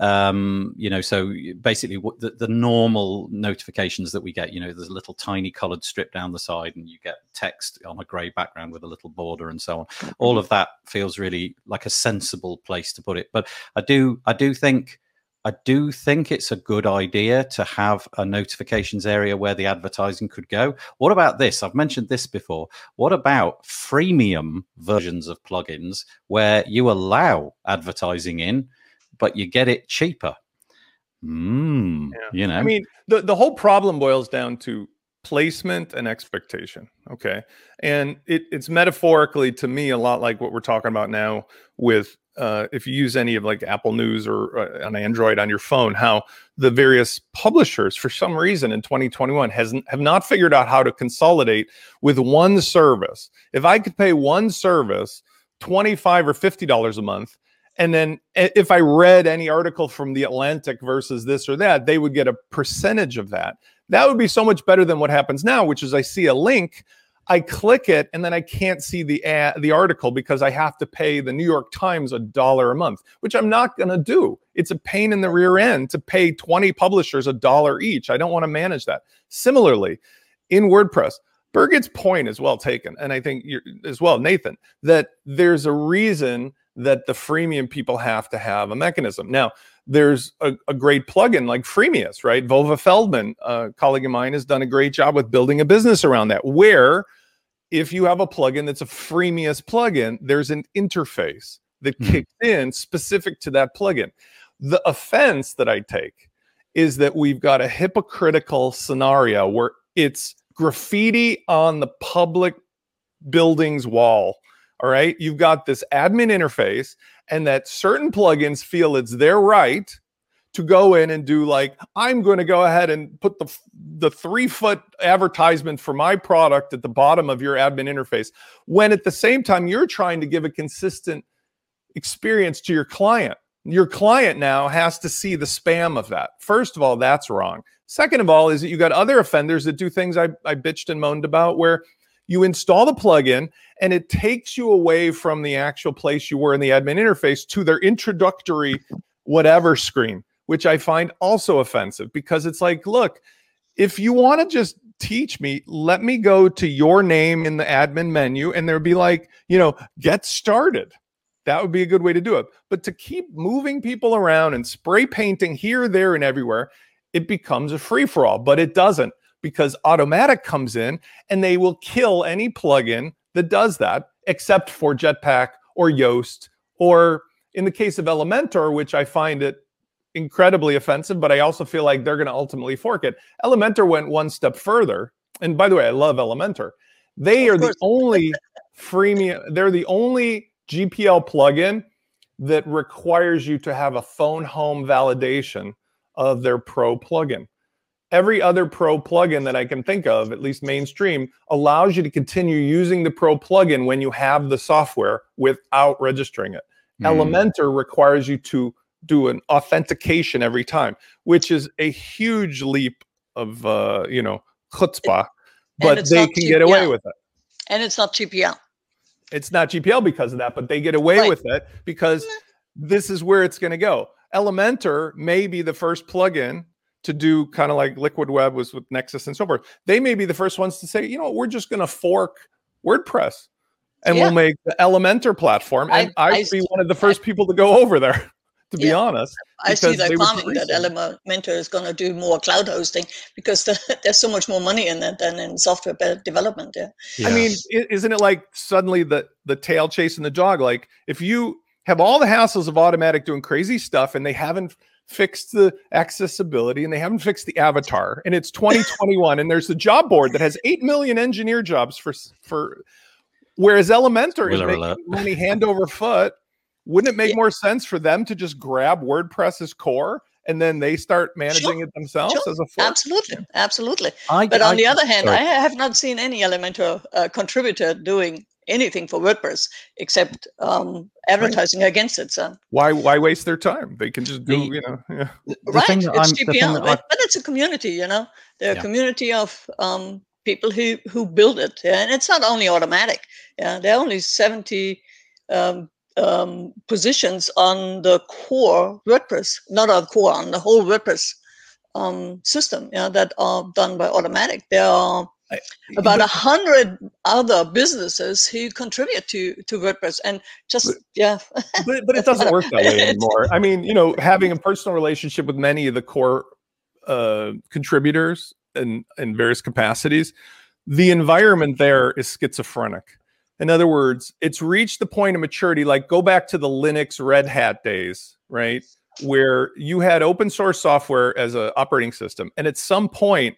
Um, you know, so basically, the, the normal notifications that we get, you know, there's a little tiny colored strip down the side, and you get text on a grey background with a little border and so on. All of that feels really like a sensible place to put it. But I do, I do think. I do think it's a good idea to have a notifications area where the advertising could go. What about this? I've mentioned this before. What about freemium versions of plugins where you allow advertising in, but you get it cheaper? Mm, Yeah. You know, I mean, the, the whole problem boils down to placement and expectation. Okay. And it, it's metaphorically to me a lot like what we're talking about now with uh, if you use any of like Apple News or uh, on Android on your phone, how the various publishers, for some reason in 2021, has have not figured out how to consolidate with one service. If I could pay one service 25 or 50 dollars a month and then if i read any article from the atlantic versus this or that they would get a percentage of that that would be so much better than what happens now which is i see a link i click it and then i can't see the ad, the article because i have to pay the new york times a dollar a month which i'm not going to do it's a pain in the rear end to pay 20 publishers a dollar each i don't want to manage that similarly in wordpress Birgit's point is well taken, and I think as well, Nathan, that there's a reason that the freemium people have to have a mechanism. Now, there's a, a great plugin like Freemius, right? Vova Feldman, a colleague of mine, has done a great job with building a business around that. Where, if you have a plugin that's a Freemius plugin, there's an interface that Hmm. kicks in specific to that plugin. The offense that I take is that we've got a hypocritical scenario where it's graffiti on the public building's wall. All right. You've got this admin interface, and that certain plugins feel it's their right to go in and do like, I'm going to go ahead and put the, the three foot advertisement for my product at the bottom of your admin interface. When at the same time, you're trying to give a consistent experience to your client. Your client now has to see the spam of that. First of all, that's wrong. Second of all, is that you got other offenders that do things I, I bitched and moaned about where you install the plugin and it takes you away from the actual place you were in the admin interface to their introductory whatever screen, which I find also offensive because it's like, look, if you want to just teach me, let me go to your name in the admin menu and there'd be like, you know, get started. That would be a good way to do it. But to keep moving people around and spray painting here, there, and everywhere, it becomes a free for all. But it doesn't because Automattic comes in and they will kill any plugin that does that, except for Jetpack or Yoast, or in the case of Elementor, which I find it incredibly offensive, but I also feel like they're going to ultimately fork it. Elementor went one step further. And by the way, I love Elementor. They Of are the course. only freemium, they're the only GPL plugin that requires you to have a phone home validation of their pro plugin. Every other pro plugin that I can think of, at least mainstream, allows you to continue using the pro plugin when you have the software without registering it. Hmm. Elementor requires you to do an authentication every time, which is a huge leap of uh, you know chutzpah, but they can cheap, get away with it. and it's not GPL. It's not GPL because of that, but they get away Right. with it because this is where it's going to go. Elementor may be the first plugin to do kind of like Liquid Web was with Nexcess and so forth. They may be the first ones to say, you know, what, we're just going to fork WordPress and Yeah. we'll make the Elementor platform. And I- I, I would be one of the first people to go over there, to be Yeah. honest. I see because they're planning that recent. Elementor is going to do more cloud hosting because the, there's so much more money in it than in software development. Yeah. I mean, isn't it like suddenly the the tail chasing the dog? Like if you have all the hassles of Automattic doing crazy stuff and they haven't fixed the accessibility and they haven't fixed the avatar and it's 2021 and there's a job board that has 8 million engineer jobs for for whereas Elementor is Spoiler making money hand over foot wouldn't it make Yeah. more sense for them to just grab WordPress's core and then they start managing Sure, it themselves sure. as a fork? Absolutely, absolutely. I, But on I- the other hand, sorry. I have not seen any Elementor uh, contributor doing anything for WordPress except um, advertising against it. So Why why waste their time? They can just do, The- you know, yeah. the right, it's I'm, the thing GPL, that but, but it's a community, you know. They're Yeah. a community of um, people who who build it, yeah? and it's not only Automattic. Yeah, there are only seventy um, um, positions on the core WordPress, not on core, on the whole WordPress um, system, yeah, that are done by Automattic. There are about a hundred other businesses who contribute to to WordPress, and just But- yeah, but, but it doesn't work that way anymore. I mean, you know, having a personal relationship with many of the core uh, contributors in in various capacities, the environment there is schizophrenic. In other words, it's reached the point of maturity. Like go back to the Linux Red Hat days, right, where you had open source software as an operating system, and at some point.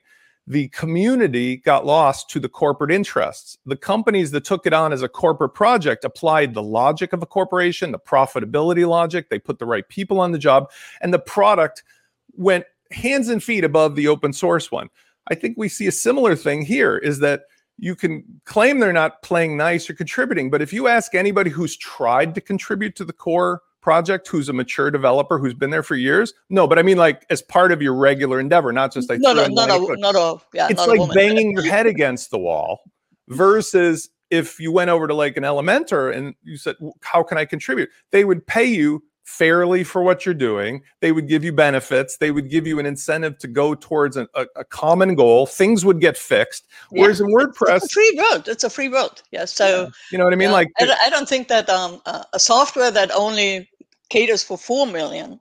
The community got lost to the corporate interests. The companies that took it on as a corporate project applied the logic of a corporation, the profitability logic. They put the right people on the job, and the product went hands and feet above the open source one. I think we see a similar thing here is that you can claim they're not playing nice or contributing, but if you ask anybody who's tried to contribute to the core project, who's a mature developer who's been there for years, no, but I mean like as part of your regular endeavor, not just like not threw a in not line a code not a yeah, it's like banging your head against the wall versus if you went over to like an elementor and you said how can i contribute? They would pay you fairly for what you're doing they would give you benefits they would give you an incentive to go towards a, a, a common goal things would get fixed Yeah, whereas in WordPress, It's a free road. It's a free road. Yeah. So you know what i mean yeah, like I, don't- I don't think that um, uh, a software that only caters for four million,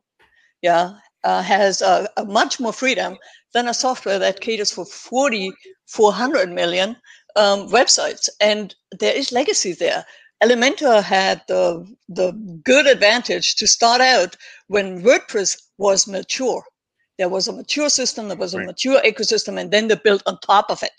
yeah, uh, has uh, a much more freedom than a software that caters for 40, 400 million um, websites. And there is legacy there. Elementor had the the good advantage to start out when WordPress was mature. There was a mature system, there was a Right. mature ecosystem, and then they built on top of it.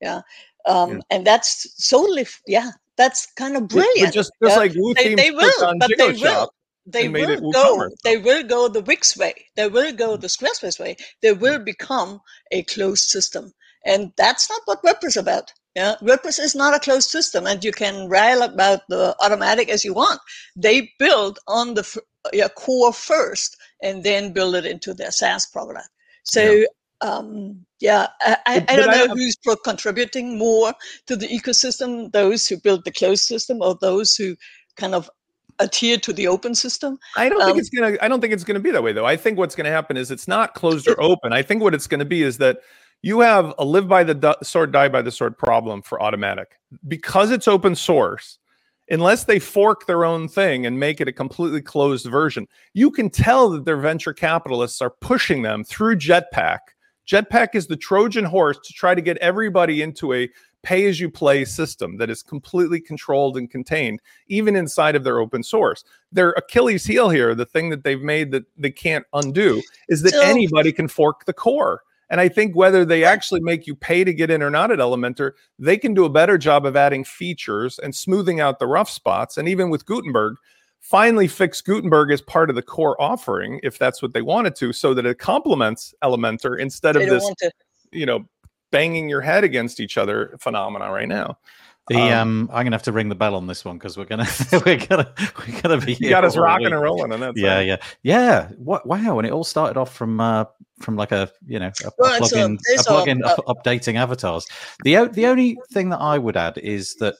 Yeah. Um, Yeah. And that's solely, yeah, that's kind of but brilliant. just just yeah. like Wu They, they will, but they will. They and made it will go. They will go the Wix way. They will go Mm. the Squarespace way. They will become a closed system, and that's not what WordPress is about. Yeah, WordPress is not a closed system, and you can rail about the Automattic as you want. They build on the f- yeah, core first, and then build it into their SaaS product. So. Um, yeah, I, I, I don't but I- know who's contributing more to the ecosystem, those who build the closed system or those who kind of adhere to the open system. I don't think Um, it's gonna. I don't think it's gonna be that way, though. I think what's gonna happen is it's not closed or open. I think what it's gonna be is that you have a live by the du- sword, die by the sword problem for Automattic because it's open source. Unless they fork their own thing and make it a completely closed version, you can tell that their venture capitalists are pushing them through Jetpack. Jetpack is the Trojan horse to try to get everybody into a pay as you play system that is completely controlled and contained, even inside of their open source their Achilles heel here, the thing that they've made that they can't undo, is that So- anybody can fork the core. And I think whether they actually make you pay to get in or not at Elementor, they can do a better job of adding features and smoothing out the rough spots. And even with Gutenberg, finally fix Gutenberg as part of the core offering, if that's what they wanted to, so that it complements Elementor instead of this, you know, banging your head against each other phenomena right now. The Um, um, I'm gonna have to ring the bell on this one because we're gonna we're gonna we're gonna be. You got us rocking week. and rolling, and that's Yeah, it. yeah, yeah. What? Wow! And it all started off from uh, from like a you know a, Well, a plugin, a it's, um, plugin uh, up- updating avatars. The the only thing that I would add is that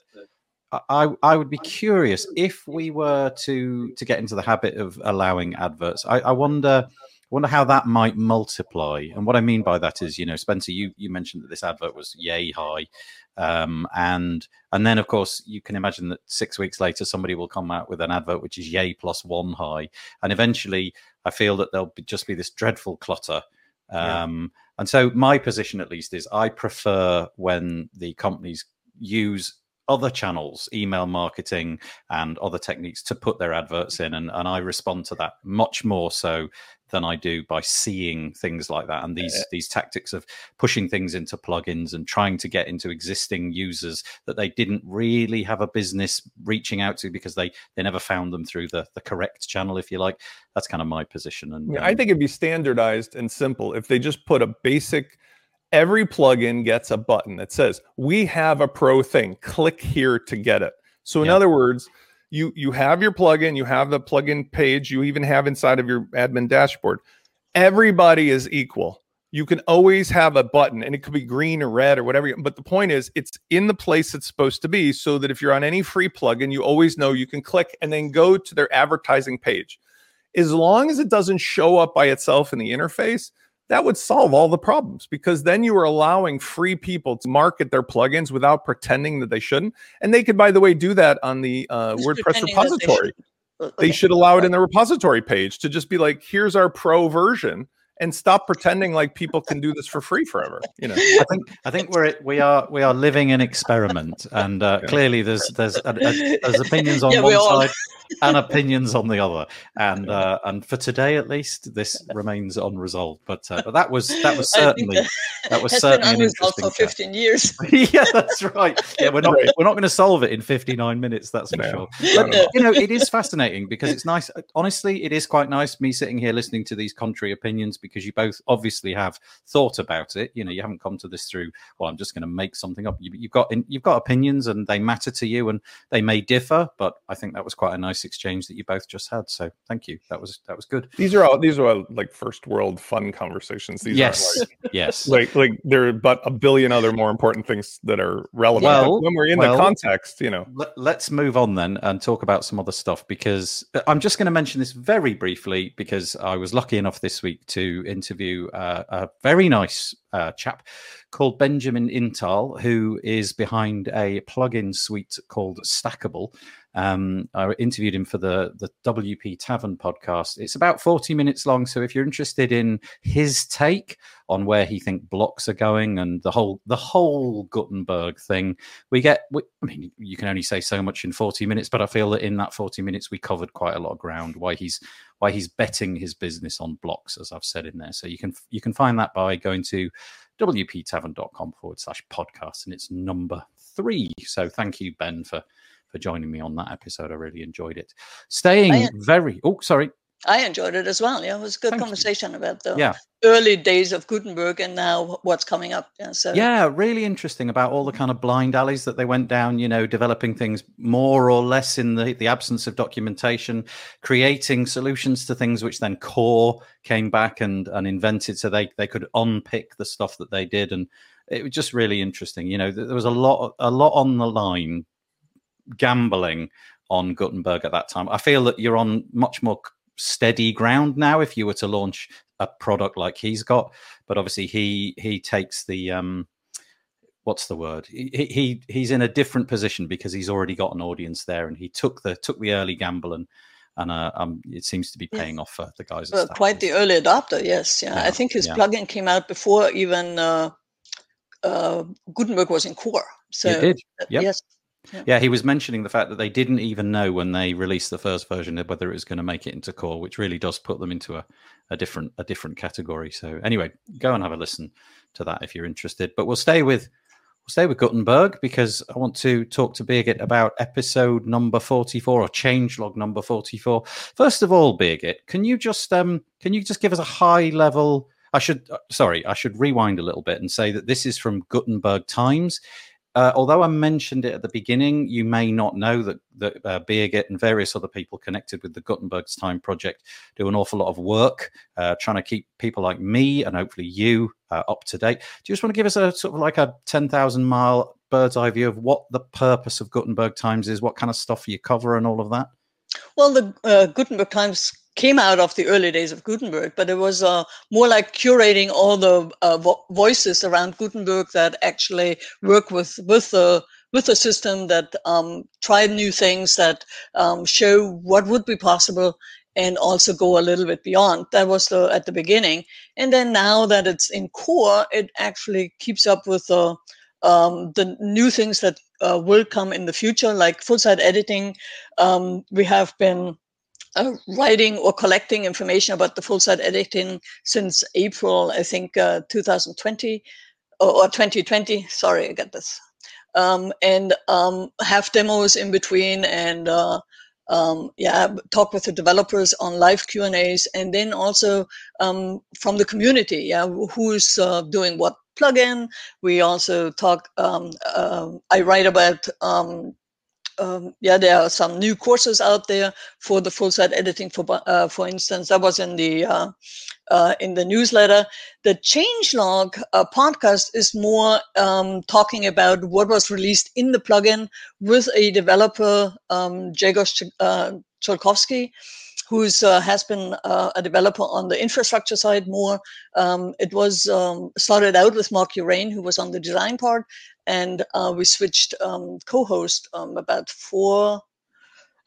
I- I I would be curious if we were to to get into the habit of allowing adverts. I, I wonder wonder how that might multiply. And what I mean by that is, you know, Spencer, you you mentioned that this advert was yay high, um, and and then of course you can imagine that six weeks later somebody will come out with an advert which is yay plus one high, and eventually I feel that there'll be, just be this dreadful clutter. Yeah. Um, And so my position, at least, is I prefer when the companies use other channels, email marketing and other techniques to put their adverts in. And, and I respond to that much more so than I do by seeing things like that and these these tactics of pushing things into plugins and trying to get into existing users that they didn't really have a business reaching out to because they they never found them through the the correct channel, if you like. That's kind of my position. And yeah, um, I think it'd be standardized and simple if they just put a basic every plugin gets a button that says we have a pro thing click here to get it so in yeah. other words you you have your plugin, you have the plugin page, you even have inside of your admin dashboard. Everybody is equal. You can always have a button and it could be green or red or whatever. But the point is, it's in the place it's supposed to be so that if you're on any free plugin, you always know you can click and then go to their advertising page. As long as it doesn't show up by itself in the interface, that would solve all the problems because then you are allowing free people to market their plugins without pretending that they shouldn't. And they could, by the way, do that on the uh, WordPress repository. They should. they should allow it in the repository page to just be like, here's our pro version and stop pretending like people can do this for free forever. You know, I think I think we're we are we are living an experiment, and uh, yeah. clearly there's there's a, a, there's opinions on yeah, one side and opinions on the other, and uh, and for today at least this remains unresolved. But uh, but that was that was certainly that, that was certainly an interesting. For fifteen years. yeah, that's right. Yeah, we're not we're not going to solve it in fifty nine minutes. That's for no. sure. But you know, it is fascinating because it's nice. Honestly, it is quite nice me sitting here listening to these contrary opinions because you both obviously have thought about it. You know, you haven't come to this through, well, I'm just going to make something up. You, have got you've got opinions and they matter to you and they may differ, but I think that was quite a nice exchange that you both just had. So thank you. That was that was good. These are all these are all like first world fun conversations. These yes, like, yes. Like like there are but a billion other more important things that are relevant. Well, when we're in well, the context, you know. Let, us move on then and talk about some other stuff because uh, I'm just going to mention this very briefly because I was lucky enough this week to interview uh, a very nice uh, chap called Benjamin Intal, who is behind a plugin suite called Stackable. Um, I interviewed him for the the WP Tavern podcast. It's about forty minutes long, so if you're interested in his take on where he think blocks are going and the whole the whole Gutenberg thing, we get. We, I mean, you can only say so much in forty minutes, but I feel that in that forty minutes we covered quite a lot of ground. Why he's why he's betting his business on blocks, as I've said in there. So you can you can find that by going to wptavern.com forward slash podcast, and it's number three. So thank you, Ben, for for joining me on that episode. I really enjoyed it. Staying very oh sorry. I enjoyed it as well. Yeah, it was a good Thank conversation you. about the yeah. early days of Gutenberg and now what's coming up. Yeah, so yeah, really interesting about all the kind of blind alleys that they went down. You know, developing things more or less in the the absence of documentation, creating solutions to things which then Core came back and and invented, so they they could unpick the stuff that they did, and it was just really interesting. You know, there was a lot a lot on the line, gambling on Gutenberg at that time. I feel that you're on much more steady ground now if you were to launch a product like he's got. But obviously, he he takes the um, what's the word? He, he he's in a different position because he's already got an audience there, and he took the took the early gamble and and uh, um, it seems to be paying off for the guys. Well, quite the early adopter, yes. Yeah, yeah I think his yeah. plugin came out before even uh, uh, Gutenberg was in core. So it did. Yep. yes, yeah. yeah. he was mentioning the fact that they didn't even know when they released the first version whether it was going to make it into core, which really does put them into a, a different a different category. So anyway, go and have a listen to that if you're interested. But we'll stay with we'll stay with Gutenberg because I want to talk to Birgit about episode number 44 or changelog number 44. First of all, Birgit, can you just um can you just give us a high level I should uh, sorry, I should rewind a little bit and say that this is from Gutenberg Times. Uh, although I mentioned it at the beginning, you may not know that that uh, Birgit and various other people connected with the Gutenberg's Time project do an awful lot of work uh, trying to keep people like me and hopefully you uh, up to date. Do you just want to give us a sort of like a ten thousand mile bird's eye view of what the purpose of Gutenberg Times is, what kind of stuff you cover, and all of that? Well, the uh, Gutenberg Times came out of the early days of Gutenberg, but it was uh, more like curating all the uh, vo- voices around Gutenberg that actually work with with the with the system that um, try new things that um, show what would be possible and also go a little bit beyond. That was the at the beginning, and then now that it's in core, it actually keeps up with the um, the new things that uh, will come in the future, like full site editing. Um, we have been uh, writing or collecting information about the full site editing since April, I think, uh, 2020 or, or, 2020. Sorry, I got this. Um, and um, have demos in between and uh, um, yeah, talk with the developers on live Q and A's, and then also um, from the community. Yeah, who's uh, doing what plugin? We also talk. Um, uh, I write about um, yeah, there are some new courses out there for the full site editing. For uh, for instance, that was in the uh, uh, in the newsletter. The changelog uh, podcast is more um, talking about what was released in the plugin with a developer, um, Grzegorz uh, Ziółkowski, who uh, has been uh, a developer on the infrastructure side more. Um, it was um, started out with Mark Uraine, who was on the design part, and uh, we switched um, co-host um, about four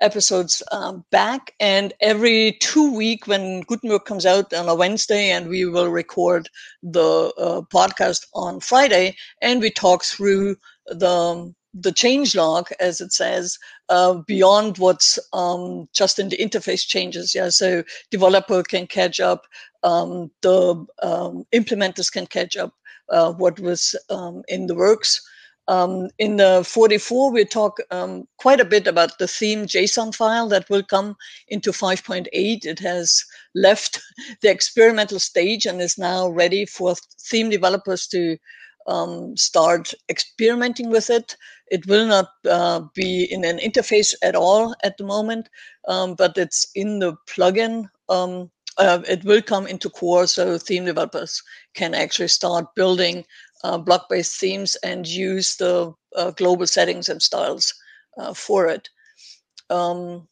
episodes um, back and every two week when gutenberg comes out on a wednesday and we will record the uh, podcast on friday and we talk through the the change log as it says uh, beyond what's um, just in the interface changes yeah so developer can catch up um, the um, implementers can catch up uh, what was um, in the works. Um, in the 44, we talk um, quite a bit about the theme JSON file that will come into 5.8. It has left the experimental stage and is now ready for theme developers to um, start experimenting with it. It will not uh, be in an interface at all at the moment, um, but it's in the plugin um, uh, it will come into core so theme developers can actually start building uh, block-based themes and use the uh, global settings and styles uh, for it. Um,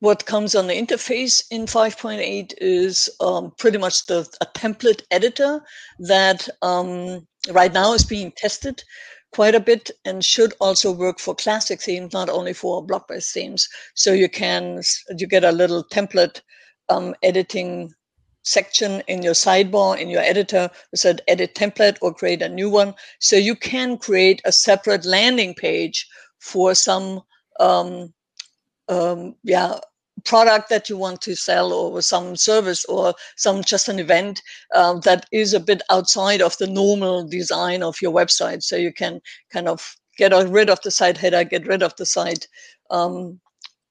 what comes on the interface in 5.8 is um, pretty much the a template editor that um, right now is being tested quite a bit and should also work for classic themes, not only for block-based themes. So you can you get a little template um, editing section in your sidebar in your editor said edit template or create a new one so you can create a separate landing page for some um, um, yeah product that you want to sell or some service or some just an event um, that is a bit outside of the normal design of your website. So you can kind of get rid of the site header get rid of the site um,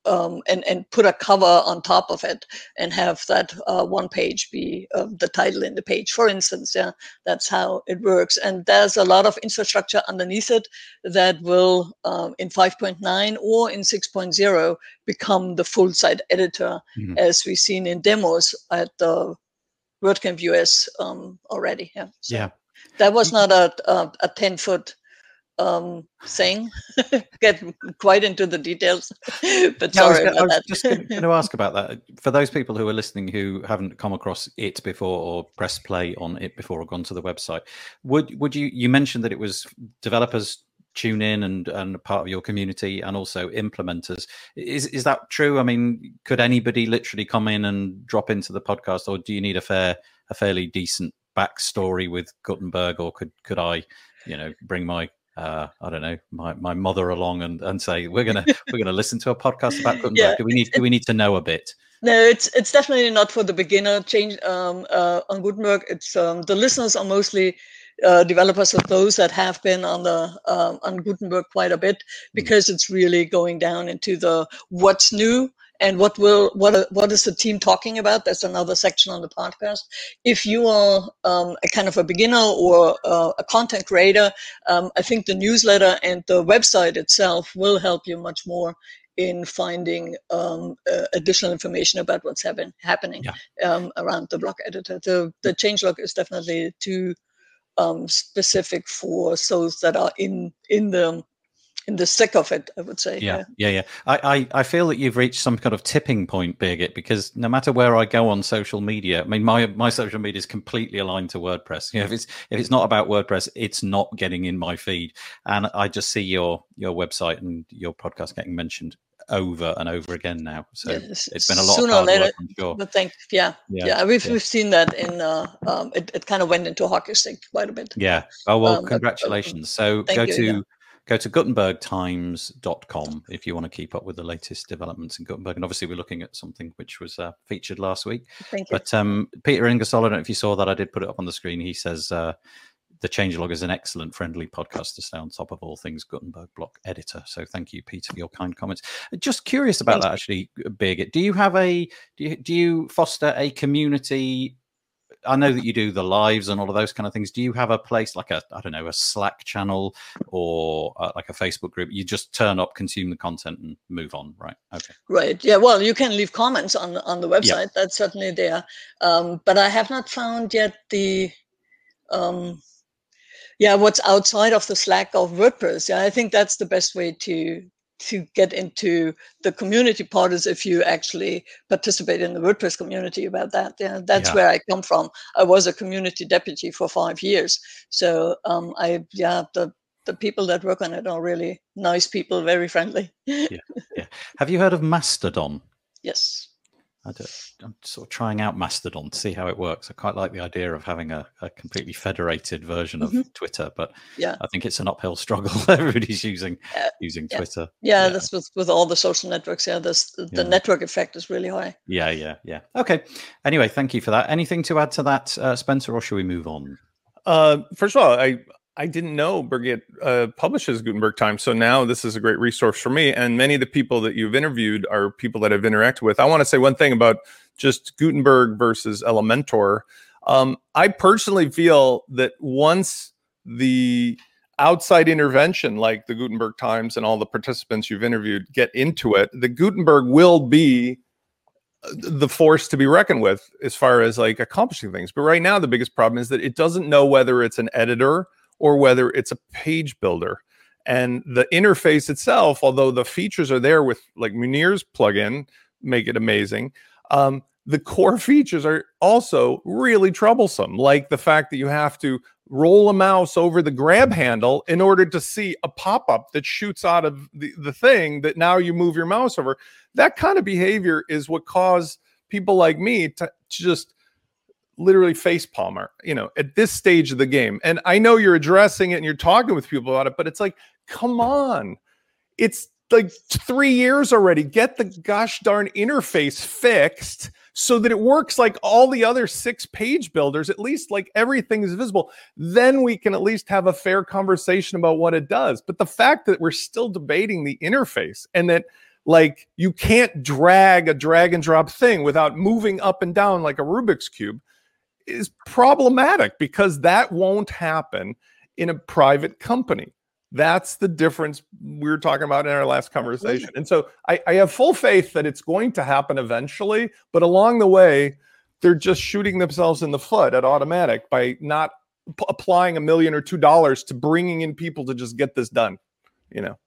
um, and and put a cover on top of it and have that uh, one page be uh, the title in the page. For instance yeah that's how it works. And there's a lot of infrastructure underneath it that will um, in 5.9 or in 6.0 become the full site editor mm-hmm. as we've seen in demos at the WordCamp US um, already yeah. So yeah. that was not a, a, a 10 foot um, thing. Get quite into the details, but yeah, sorry I was, I was just going to ask about that. For those people who are listening who haven't come across it before or pressed play on it before or gone to the website, would would you? You mentioned that it was developers tune in and and part of your community and also implementers. Is is that true? I mean, could anybody literally come in and drop into the podcast, or do you need a fair a fairly decent backstory with Gutenberg, or could could I, you know, bring my uh, I don't know, my, my mother along and, and say we're gonna we're gonna listen to a podcast about Gutenberg. Yeah, do we need do we need to know a bit? No, it's it's definitely not for the beginner. Change um, uh, on Gutenberg. It's um, the listeners are mostly uh, developers of those that have been on the um, on Gutenberg quite a bit hmm. because mm. it's really going down into the what's new and what will what what is the team talking about? That's another section on the podcast. If you are um, a kind of a beginner or uh, a content creator um, i think the newsletter and the website itself will help you much more in finding um, uh, additional information about what's happen, happening yeah. Um, around the block editor. The, the changelog is definitely too um, specific for those that are in in the in the thick of it, I would say. Yeah, yeah, yeah. yeah. I, I, I, feel that you've reached some kind of tipping point, Birgit, because no matter where I go on social media, I mean, my my social media is completely aligned to WordPress. You know, if it's if it's not about WordPress, it's not getting in my feed, and I just see your your website and your podcast getting mentioned over and over again now. So yeah, it's been a lot sooner or later. Work, sure. But thank yeah, yeah, yeah. We've yeah. we've seen that in uh, um, it, it kind of went into hockey stick quite a bit. Yeah. Oh well, um, congratulations. so go you, to go to gutenbergtimes.com if you want to keep up with the latest developments in Gutenberg. And obviously, we're looking at something which was uh, featured last week. Thank you. But um, Peter Ingersoll, I don't know if you saw that. I did put it up on the screen. He says uh, the changelog is an excellent, friendly podcast to stay on top of all things Gutenberg block editor. So thank you, Peter, for your kind comments. Just curious about Thank that, actually, Birgit. Do you have a do you, do you foster a community? I know that you do the lives and all of those kind of things. Do you have a place like a I don't know a Slack channel or uh, like a Facebook group? You just turn up, consume the content, and move on, right? Okay. Right. Yeah. Well, you can leave comments on on the website. That's certainly there. Um, but I have not found yet the um, yeah what's outside of the Slack of WordPress. Yeah, I think that's the best way to to get into the community part is if you actually participate in the WordPress community about that. Yeah, that's Yeah. where I come from. I was a community deputy for five years, so um, I yeah the the people that work on it are really nice people, very friendly. Yeah, Have you heard of Mastodon? yes. I don't, I'm sort of trying out Mastodon to see how it works. I quite like the idea of having a, a completely federated version of Mhm. Twitter, but Yeah. I think it's an uphill struggle. Everybody's using Uh, using yeah. Twitter. Yeah, Yeah. that's with, with all the social networks. Yeah, this, the Yeah. network effect is really high. Yeah, yeah, yeah. Okay. Anyway, thank you for that. Anything to add to that, uh, Spencer, or should we move on? Uh, first of all, I I didn't know Birgit uh, publishes Gutenberg Times, so now this is a great resource for me. And many of the people that you've interviewed are people that I've interacted with. I want to say one thing about just Gutenberg versus Elementor. Um, I personally feel that once the outside intervention, like the Gutenberg Times and all the participants you've interviewed, get into it, the Gutenberg will be uh, the force to be reckoned with as far as like accomplishing things. But right now, the biggest problem is that it doesn't know whether it's an editor or whether it's a page builder. And the interface itself, although the features are there with like Munir's plugin, make it amazing. Um, the core features are also really troublesome, like the fact that you have to roll a mouse over the grab handle in order to see a pop-up that shoots out of the, the thing that now you move your mouse over. That kind of behavior is what caused people like me to, to just literally face palmer, you know, at this stage of the game. And I know you're addressing it and you're talking with people about it, but it's like, come on. It's like three years already. Get the gosh darn interface fixed so that it works like all the other six page builders, at least like everything is visible. Then we can at least have a fair conversation about what it does. But the fact that we're still debating the interface and that like you can't drag a drag and drop thing without moving up and down like a Rubik's cube is problematic because that won't happen in a private company. That's the difference we were talking about in our last conversation. And so I, I have full faith that it's going to happen eventually, but along the way, they're just shooting themselves in the foot at Automattic by not p- applying a million or two dollars to bringing in people to just get this done. You know,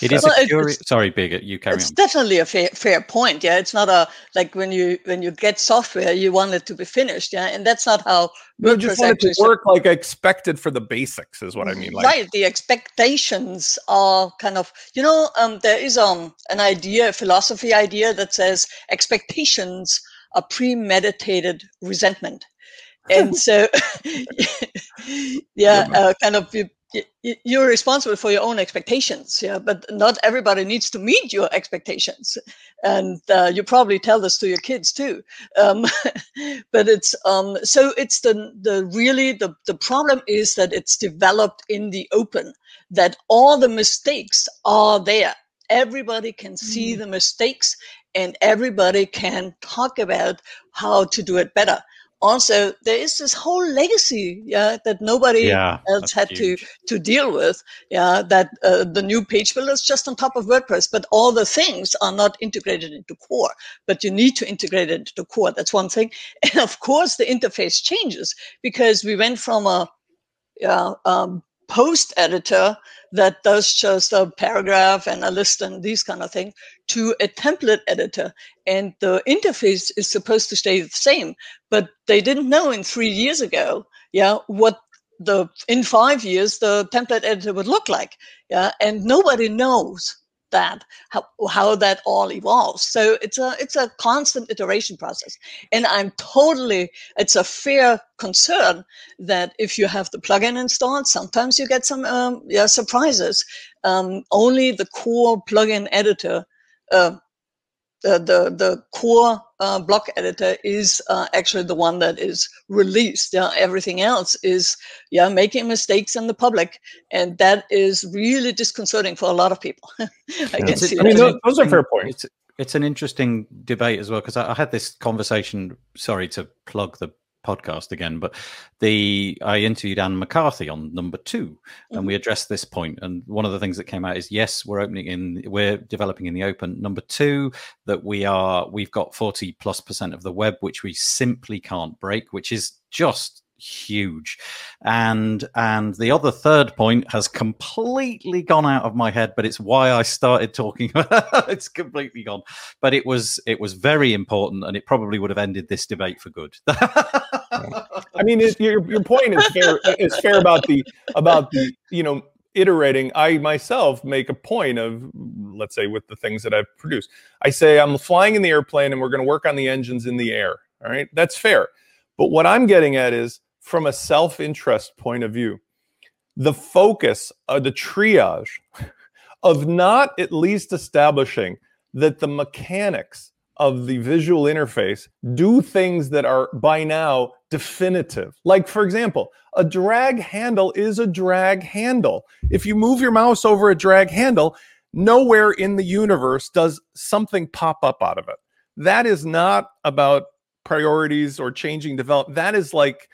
It is Well, a it- curious. it's- Sorry, Birgit, you carry on. it's on. definitely a fair fair point. Yeah, it's not a like when you when you get software, you want it to be finished. Yeah, and that's not how you just WordPress want it actually to work like expected for the basics, is what I mean. Like, right the expectations are kind of you know um, there is um an idea a philosophy idea that says expectations are premeditated resentment and so yeah uh, kind of you, you- you're responsible for your own expectations yeah but not everybody needs to meet your expectations. And uh, you probably tell this to your kids too. Um, but it's um, so it's the the really the the problem is that it's developed in the open that all the mistakes are there. Everybody can see the mistakes and everybody can talk about how to do it better also there is this whole legacy yeah that nobody Yeah, else had huge. to to deal with yeah that uh, the new page builder is just on top of wordpress but all the things are not integrated into core but you need to integrate it into core that's one thing and of course the interface changes because we went from a yeah, um, post editor that does just a paragraph and a list and these kind of things to a template editor. And the interface is supposed to stay the same but they didn't know in three years ago yeah what the in five years the template editor would look like yeah and nobody knows that how, how that all evolves. So it's a it's a constant iteration process. And i'm totally it's a fair concern that if you have the plugin installed sometimes you get some um, yeah surprises. Um, only the core plugin editor uh, the, the, the core uh, block editor is uh, actually the one that is released. Yeah, everything else is yeah making mistakes in the public, and that is really disconcerting for a lot of people. I yeah. can see. I mean, those, those, are fair points. It's, it's an interesting debate as well because I, I had this conversation. Sorry to plug the podcast again, but the I interviewed Anne McCarthy on number 2 mm-hmm. and we addressed this point. And one of the things that came out is yes, we're opening in, we're developing in the open. Number two, that we are, we've got forty plus percent of the web which we simply can't break, which is just huge. And and the other third point has completely gone out of my head but it's why i started talking it's completely gone. But it was it was very important and it probably would have ended this debate for good. I mean it, your, your point is fair is fair about the about the you know iterating. I myself make a point of let's say with the things that i've produced. I say i'm flying in the airplane and we're going to work on the engines in the air. All right? That's fair but what i'm getting at is from a self interest point of view. The focus, uh, the triage of not at least establishing that the mechanics of the visual interface do things that are by now definitive. Like, for example, a drag handle is a drag handle. If you move your mouse over a drag handle, nowhere in the universe does something pop up out of it. That is not about priorities or changing develop. That is like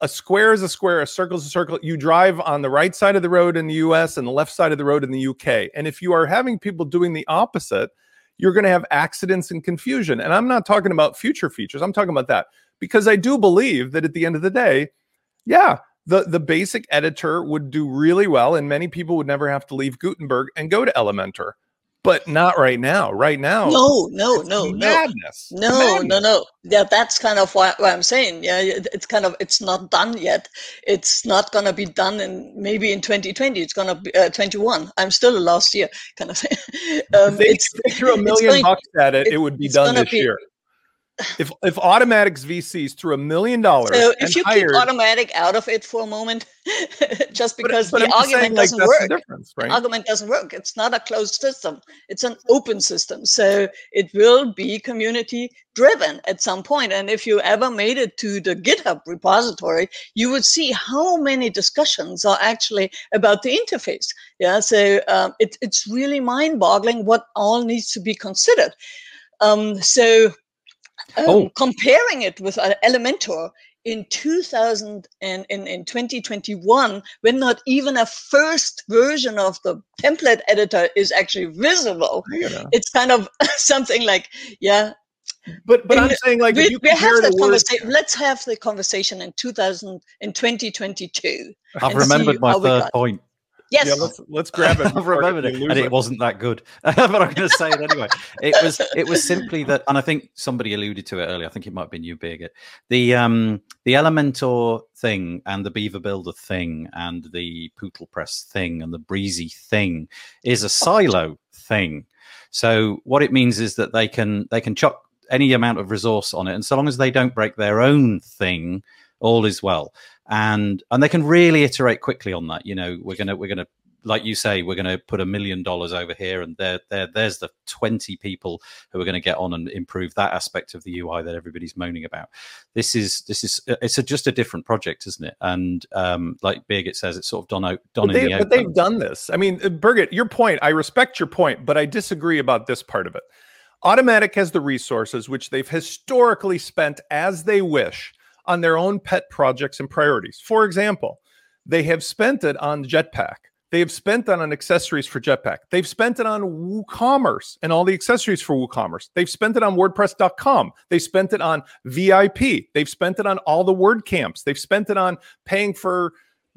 a square is a square, a circle is a circle. You drive on the right side of the road in the US and the left side of the road in the UK. And if you are having people doing the opposite, you're going to have accidents and confusion. And I'm not talking about future features, I'm talking about that because I do believe that at the end of the day, yeah, the, the basic editor would do really well, and many people would never have to leave Gutenberg and go to Elementor but not right now. Right now, no, no, no, madness. no, no, madness. no, no. Yeah, that's kind of what, what, I'm saying. Yeah, it's kind of it's not done yet. It's not gonna be done in maybe in 2020. It's gonna be uh, 21. I'm still a last year kind of thing. Um, they, it's, they threw a million bucks at it. It, it would be done this be, year if if Automattic's VCs threw a million dollars, so if you hired, keep Automattic out of it for a moment, just because but, but the I'm argument doesn't like, work, right? the argument doesn't work. It's not a closed system; it's an open system. So it will be community driven at some point. And if you ever made it to the GitHub repository, you would see how many discussions are actually about the interface. Yeah, so um, it, it's really mind-boggling what all needs to be considered. Um, so um, oh. comparing it with Elementor in 2000 and in, in 2021 when not even a first version of the template editor is actually visible it's kind of something like yeah but but in, i'm saying like we, we have that conversation let's have the conversation in 2000 in 2022 i've remembered my third point Yes. Yeah, let's let's grab it. I remembered it, and it, it wasn't that good. but I'm going to say it anyway. It was it was simply that, and I think somebody alluded to it earlier. I think it might have been you, Birgit. The um the Elementor thing and the Beaver Builder thing and the Pootle Press thing and the Brizy thing is a silo thing. So what it means is that they can they can chuck any amount of resource on it, and so long as they don't break their own thing, all is well and and they can really iterate quickly on that. You know, we're gonna we're gonna like you say, we're going to put a million dollars over here, and there, there, there's the twenty people who are going to get on and improve that aspect of the UI that everybody's moaning about. This is, this is, it's a, just a different project, isn't it? And um, like Birgit says, it's sort of done out, done but in they, the But they've done this. I mean, uh, Birgit, your point. I respect your point, but I disagree about this part of it. Automattic has the resources which they've historically spent as they wish on their own pet projects and priorities. For example, they have spent it on Jetpack. They have spent it on accessories for Jetpack. They've spent it on WooCommerce and all the accessories for WooCommerce. They've spent it on WordPress.com. They've spent it on VIP. They've spent it on all the WordCamps. They've spent it on paying for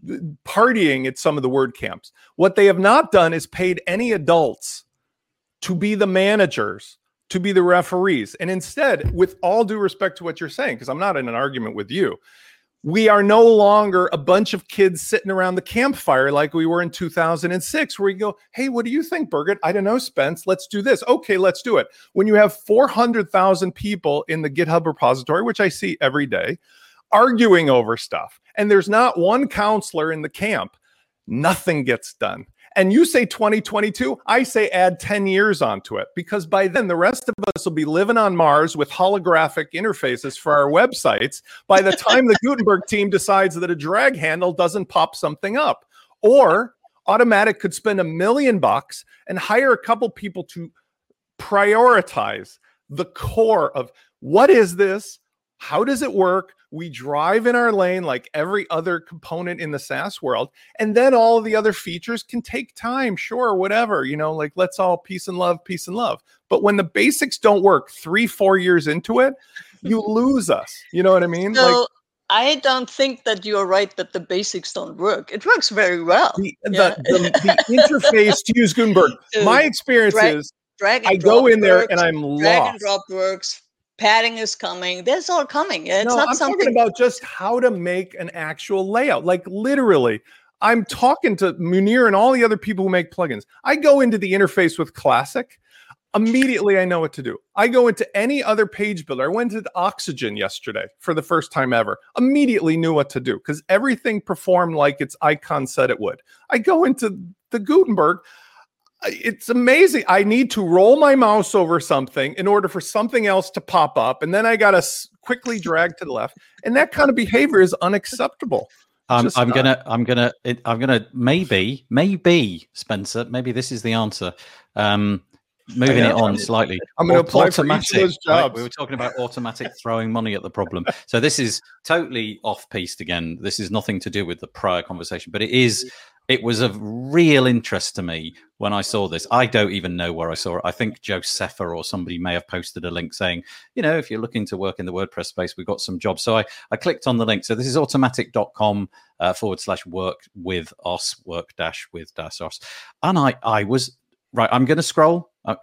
uh, partying at some of the WordCamps. What they have not done is paid any adults to be the managers to be the referees. And instead, with all due respect to what you're saying, because I'm not in an argument with you, we are no longer a bunch of kids sitting around the campfire like we were in 2006, where you go, Hey, what do you think, Birgit? I don't know, Spence. Let's do this. Okay, let's do it. When you have 400,000 people in the GitHub repository, which I see every day, arguing over stuff, and there's not one counselor in the camp, nothing gets done. And you say 2022, I say add 10 years onto it because by then the rest of us will be living on Mars with holographic interfaces for our websites by the time the Gutenberg team decides that a drag handle doesn't pop something up. Or Automattic could spend a million bucks and hire a couple people to prioritize the core of what is this? How does it work? We drive in our lane like every other component in the SaaS world. And then all the other features can take time, sure, whatever, you know, like let's all peace and love, peace and love. But when the basics don't work three, four years into it, you lose us. You know what I mean? So like, I don't think that you're right that the basics don't work. It works very well. The, yeah. the, the, the interface to use Gutenberg. My experience drag, is drag I go in there and I'm drag lost. Drag and drop works padding is coming. That's all coming. It's no, not I'm something talking about just how to make an actual layout. Like literally, I'm talking to Munir and all the other people who make plugins. I go into the interface with Classic. Immediately, I know what to do. I go into any other page builder. I went to Oxygen yesterday for the first time ever. Immediately knew what to do because everything performed like its icon said it would. I go into the Gutenberg it's amazing. I need to roll my mouse over something in order for something else to pop up, and then I got to quickly drag to the left. And that kind of behavior is unacceptable. Um, I'm not. gonna, I'm gonna, it, I'm gonna maybe, maybe Spencer, maybe this is the answer. Um, moving it on slightly. I'm going to apply Automattic, for each of those jobs. Right? We were talking about Automattic throwing money at the problem. So this is totally off piste again. This is nothing to do with the prior conversation, but it is it was of real interest to me when I saw this. I don't even know where I saw it. I think Josepha or somebody may have posted a link saying, you know, if you're looking to work in the WordPress space, we've got some jobs. So I, I clicked on the link. So this is automattic.com uh, forward slash work with us, work dash with dash us. And I, I was, right, I'm going to scroll. Uh,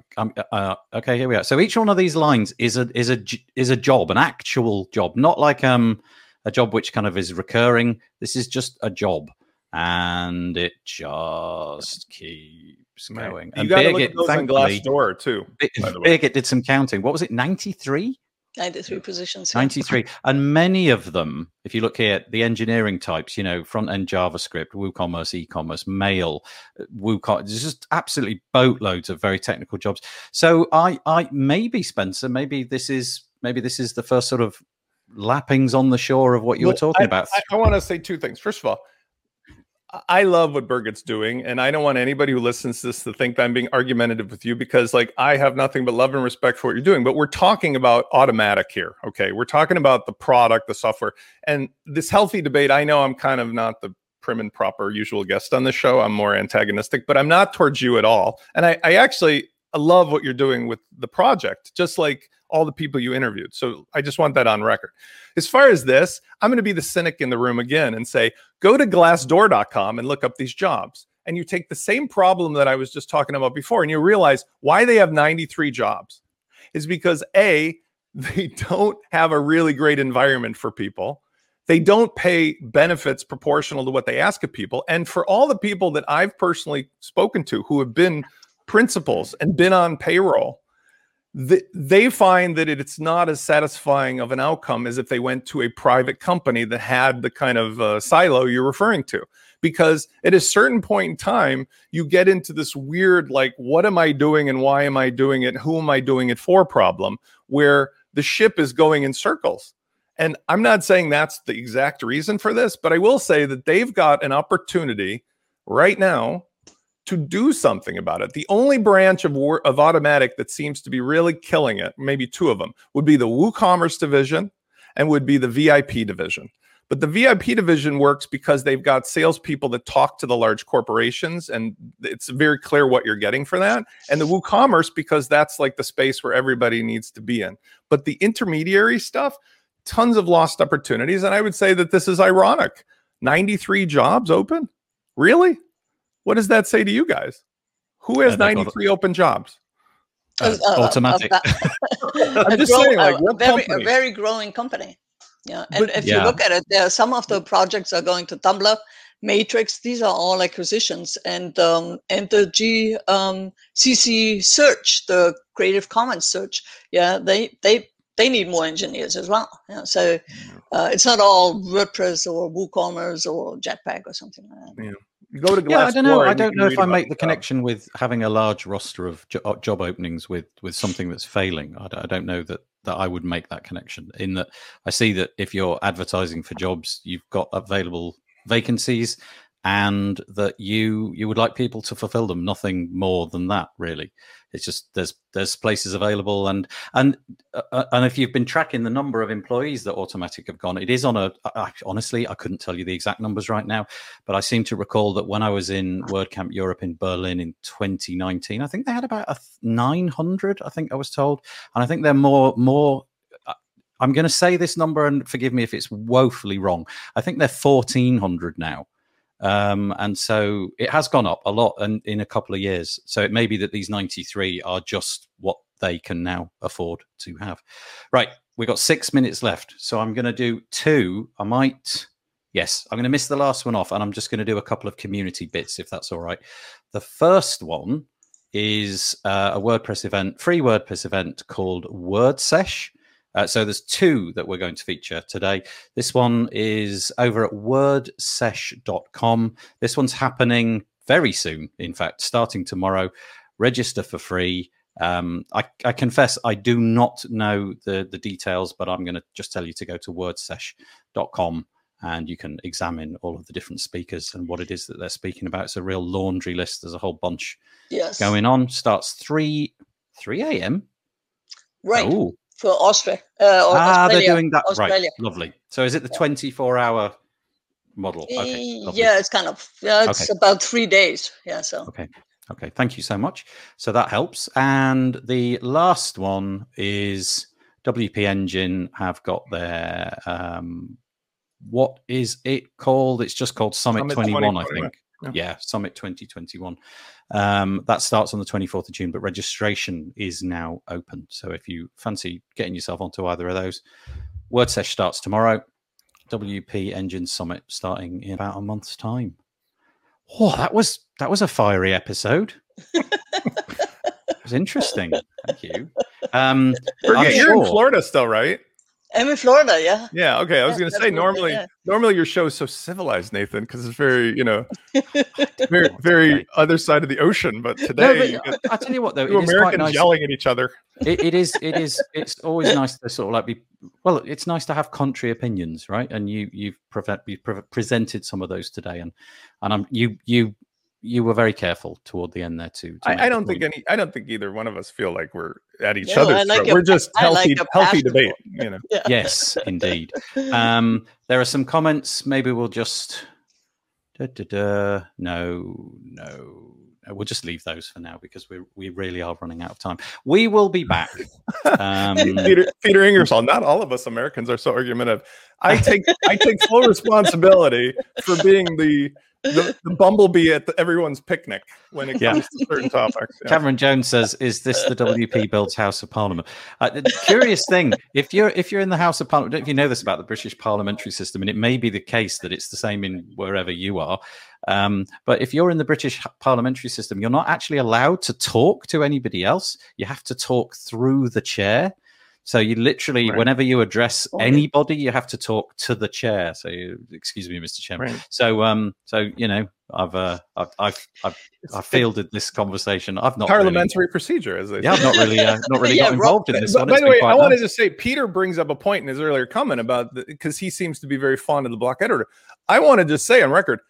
uh, okay, here we are. So each one of these lines is a is a is a job, an actual job, not like um a job which kind of is recurring. This is just a job and it just keeps going. You got to look at those on Glassdoor too. Birgit did some counting. What was it? Ninety three. 93 positions. 93. And many of them, if you look here, the engineering types, you know, front end JavaScript, WooCommerce, e commerce, mail, uh, WooCommerce, there's just absolutely boatloads of very technical jobs. So I, I, maybe Spencer, maybe this is, maybe this is the first sort of lappings on the shore of what you well, were talking I, about. I, I want to say two things. First of all, I love what Birgit's doing, and I don't want anybody who listens to this to think that I'm being argumentative with you because, like, I have nothing but love and respect for what you're doing. But we're talking about Automattic here, okay? We're talking about the product, the software, and this healthy debate. I know I'm kind of not the prim and proper usual guest on the show. I'm more antagonistic, but I'm not towards you at all. And I, I actually love what you're doing with the project, just like all the people you interviewed. So I just want that on record. As far as this, I'm going to be the cynic in the room again and say, go to glassdoor.com and look up these jobs. And you take the same problem that I was just talking about before, and you realize why they have 93 jobs is because A, they don't have a really great environment for people. They don't pay benefits proportional to what they ask of people. And for all the people that I've personally spoken to who have been principals and been on payroll, they find that it's not as satisfying of an outcome as if they went to a private company that had the kind of uh, silo you're referring to. Because at a certain point in time you get into this weird like what am i doing and why am i doing it? Who am i doing it for problem where the ship is going in circles. And i'm not saying that's the exact reason for this but i will say that they've got an opportunity right now to do something about it. The only branch of of Automattic that seems to be really killing it, maybe two of them, would be the WooCommerce division and would be the VIP division. But the VIP division works because they've got salespeople that talk to the large corporations, and it's very clear what you're getting for that. And the WooCommerce because that's like the space where everybody needs to be in. But the intermediary stuff, tons of lost opportunities. And I would say that this is ironic. 93 jobs open? Really? What does that say to you guys? Who has 93 open jobs? Uh, uh, Automattic. I'm just grow, saying, like, what a very, a very growing company. Yeah, and But- if Yeah. you look at it, there are some of the projects are going to Tumblr, Matrix. These are all acquisitions, and um, and the G um, CC search, the Creative Commons search. Yeah, they they they need more engineers as well. Yeah, so uh, it's not all WordPress or WooCommerce or Jetpack or something like that. You go to Yeah, I don't know. I don't know if I make the stuff. connection with having a large roster of jo- uh, job openings with with something that's failing. I don't, I don't know that that I would make that connection. In that, I see that if you're advertising for jobs, you've got available vacancies, and that you you would like people to fulfill them. Nothing more than that, really. It's just there's there's places available, and and uh, uh, and if you've been tracking the number of employees that Automattic have gone, it is on a. I, I- honestly, I couldn't tell you the exact numbers right now, but I seem to recall that when I was in WordCamp Europe in Berlin in 2019, I think they had about a 900. I think I was told, and I think they're more more. I'm going to say this number, and forgive me if it's woefully wrong. I think they're 1400 now. Um, and so it has gone up a lot and in a couple of years. So it may be that these 93 are just what they can now afford to have. Right. We've got six minutes left. So I'm going to do two. I might, yes, I'm going to miss the last one off and I'm just going to do a couple of community bits if that's all right. The first one is uh, a WordPress event, free WordPress event called WordSesh. Uh, so there's two that we're going to feature today. This one is over at wordsesh.com. This one's happening very soon, in fact, starting tomorrow. Register for free. Um, I, I confess I do not know the, the details, but I'm going to just tell you to go to wordsesh.com and you can examine all of the different speakers and what it is that they're speaking about. It's a real laundry list. There's a whole bunch Yes, going on. Starts 3 3 a.m. right Oh, for Austria. Uh, or ah, Australia. they're doing that Australia. right. Lovely. So is it the 24 hour model? Okay. Lovely. yeah, it's kind of yeah, it's Okay. about three days. Yeah, so Okay. Okay. Thank you so much. So that helps. And the last one is WP Engine have got their um, what is it called? It's just called Summit, Summit 21, I think. Yeah. Yeah. Summit 2021. Um, that starts on the 24th of June, but registration is now open. So if you fancy getting yourself onto either of those, Word WordSesh starts tomorrow. WP Engine Summit starting in about a month's time. Oh, that was that was a fiery episode. it was interesting. Thank you. Um, Birgit, I'm you're in. Florida still, right? I'm in Florida. Yeah, Yeah. Okay. I was Yeah, going to say normally, yeah. normally your show is so civilized, Nathan, because it's very, you know, very, very Okay. other side of the ocean. But today, you but get I tell you what, though, two it is quite Americans nice. yelling at each other. it, it is it is it's always nice to sort of like be well it's nice to have contrary opinions right and you you've prevent you pre- presented some of those today and and i'm you you you were very careful toward the end there too to I, I don't think any. I don't think either one of us feel like we're at each No, other's like throat. your We're just I healthy, your healthy debate. You know. yeah. yes indeed um there are some comments maybe we'll just da, da, da. no no no, we'll just leave those for now because we we really are running out of time we will be back um Peter, Peter Ingersoll. Not all of us Americans are so argumentative. I take I take full responsibility for being the the, the bumblebee at the, everyone's picnic when it Yeah. comes to certain topics. Yeah. Cameron Jones says, "Is this the WP builds House of Parliament?" Uh, curious thing, if you're if you're in the House of Parliament, I don't know if you know this about the British parliamentary system, and it may be the case that it's the same in wherever you are. Um, but if you're in the British parliamentary system, you're not actually allowed to talk to anybody else. You have to talk through the chair. So you literally, Right. whenever you address anybody, you have to talk to the chair. So, you, excuse me, Mr. Chairman. Right. So, um, so you know, I've, uh, I've, I've, I've, I've fielded this conversation. I've not really- Parliamentary procedure, as they yeah, I've not really, uh, not really Yeah, got Rob- involved in this But one. by the way, I wanted to say Peter brings up a point in his earlier comment about because he seems to be very fond of the block editor. I wanted to say on record,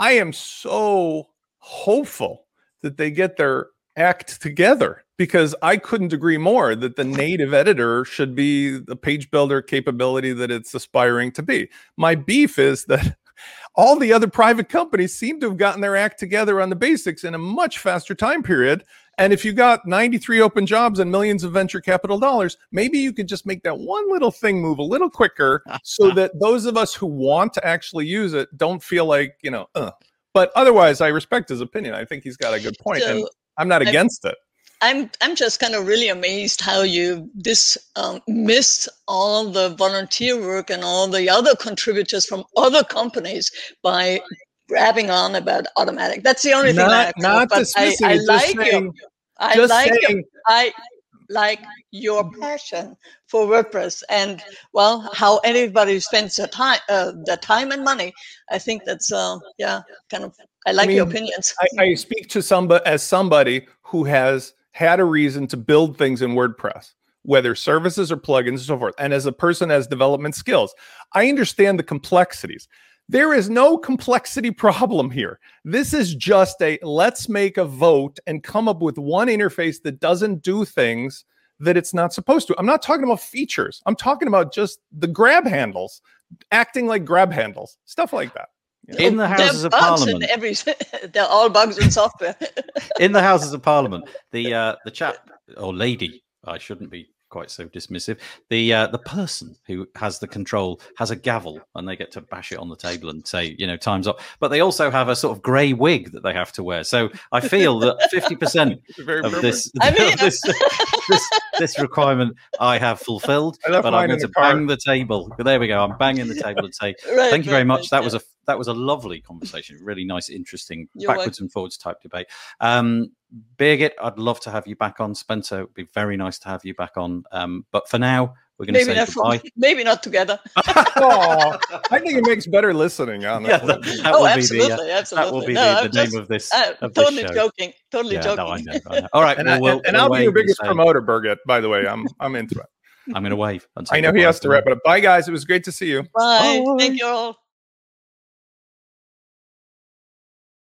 I am so hopeful that they get their act together because I couldn't agree more that the native editor should be the page builder capability that it's aspiring to be. My beef is that all the other private companies seem to have gotten their act together on the basics in a much faster time period. And if you got 93 open jobs and millions of venture capital dollars, maybe you could just make that one little thing move a little quicker so that those of us who want to actually use it don't feel like, you know, uh. but otherwise, I respect his opinion. I think he's got a good point, and So I'm not I- against it. I'm I'm just kind of really amazed how you this um, missed all the volunteer work and all the other contributors from other companies by grabbing on about Automattic. That's the only not, thing I not dismissing I, I like saying, you. I just like saying, your, I like your passion for WordPress and well how anybody spends their time uh, their time and money. I think that's uh, yeah kind of I like mean, your opinions. I, I speak to somebody as somebody who has had a reason to build things in WordPress, whether services or plugins and so forth. And as a person has development skills, I understand the complexities. There is no complexity problem here. This is just a let's make a vote and come up with one interface that doesn't do things that it's not supposed to. I'm not talking about features. I'm talking about just the grab handles, acting like grab handles, stuff like that. In the Houses of Parliament, every, they're all bugs in software. in the Houses of Parliament, the uh, the chap or lady, I shouldn't be quite so dismissive. The uh, the person who has the control has a gavel, and they get to bash it on the table and say, you know, time's up. But they also have a sort of grey wig that they have to wear. So I feel that fifty percent of this, I mean, this, this, this requirement I have fulfilled. I But I'm going to the bang the table. There we go. I'm banging the table and say, Right, thank you very right, much. right, That was a that was a lovely conversation. Really nice, interesting, You're backwards and forwards type debate. Um, Birgit, I'd love to have you back on. Spencer, it'd be very nice to have you back on. Um, but for now, we're going to maybe say not goodbye. from, maybe not together. Aw, I think it makes better listening, honestly. Yeah, that, that oh, will absolutely, be the, uh, absolutely. that will be no, the, I'm the just, name of this. uh, of this totally show. joking. Totally Yeah, joking. no, I know, I know. All right, And, well, I, we'll, and, and we'll I'll be your biggest promoter, Birgit. By the way, I'm I'm into it. I'm going to wave. I know he has to for wrap it up. Bye, guys. It was great to see you. Bye. Bye. Thank you all.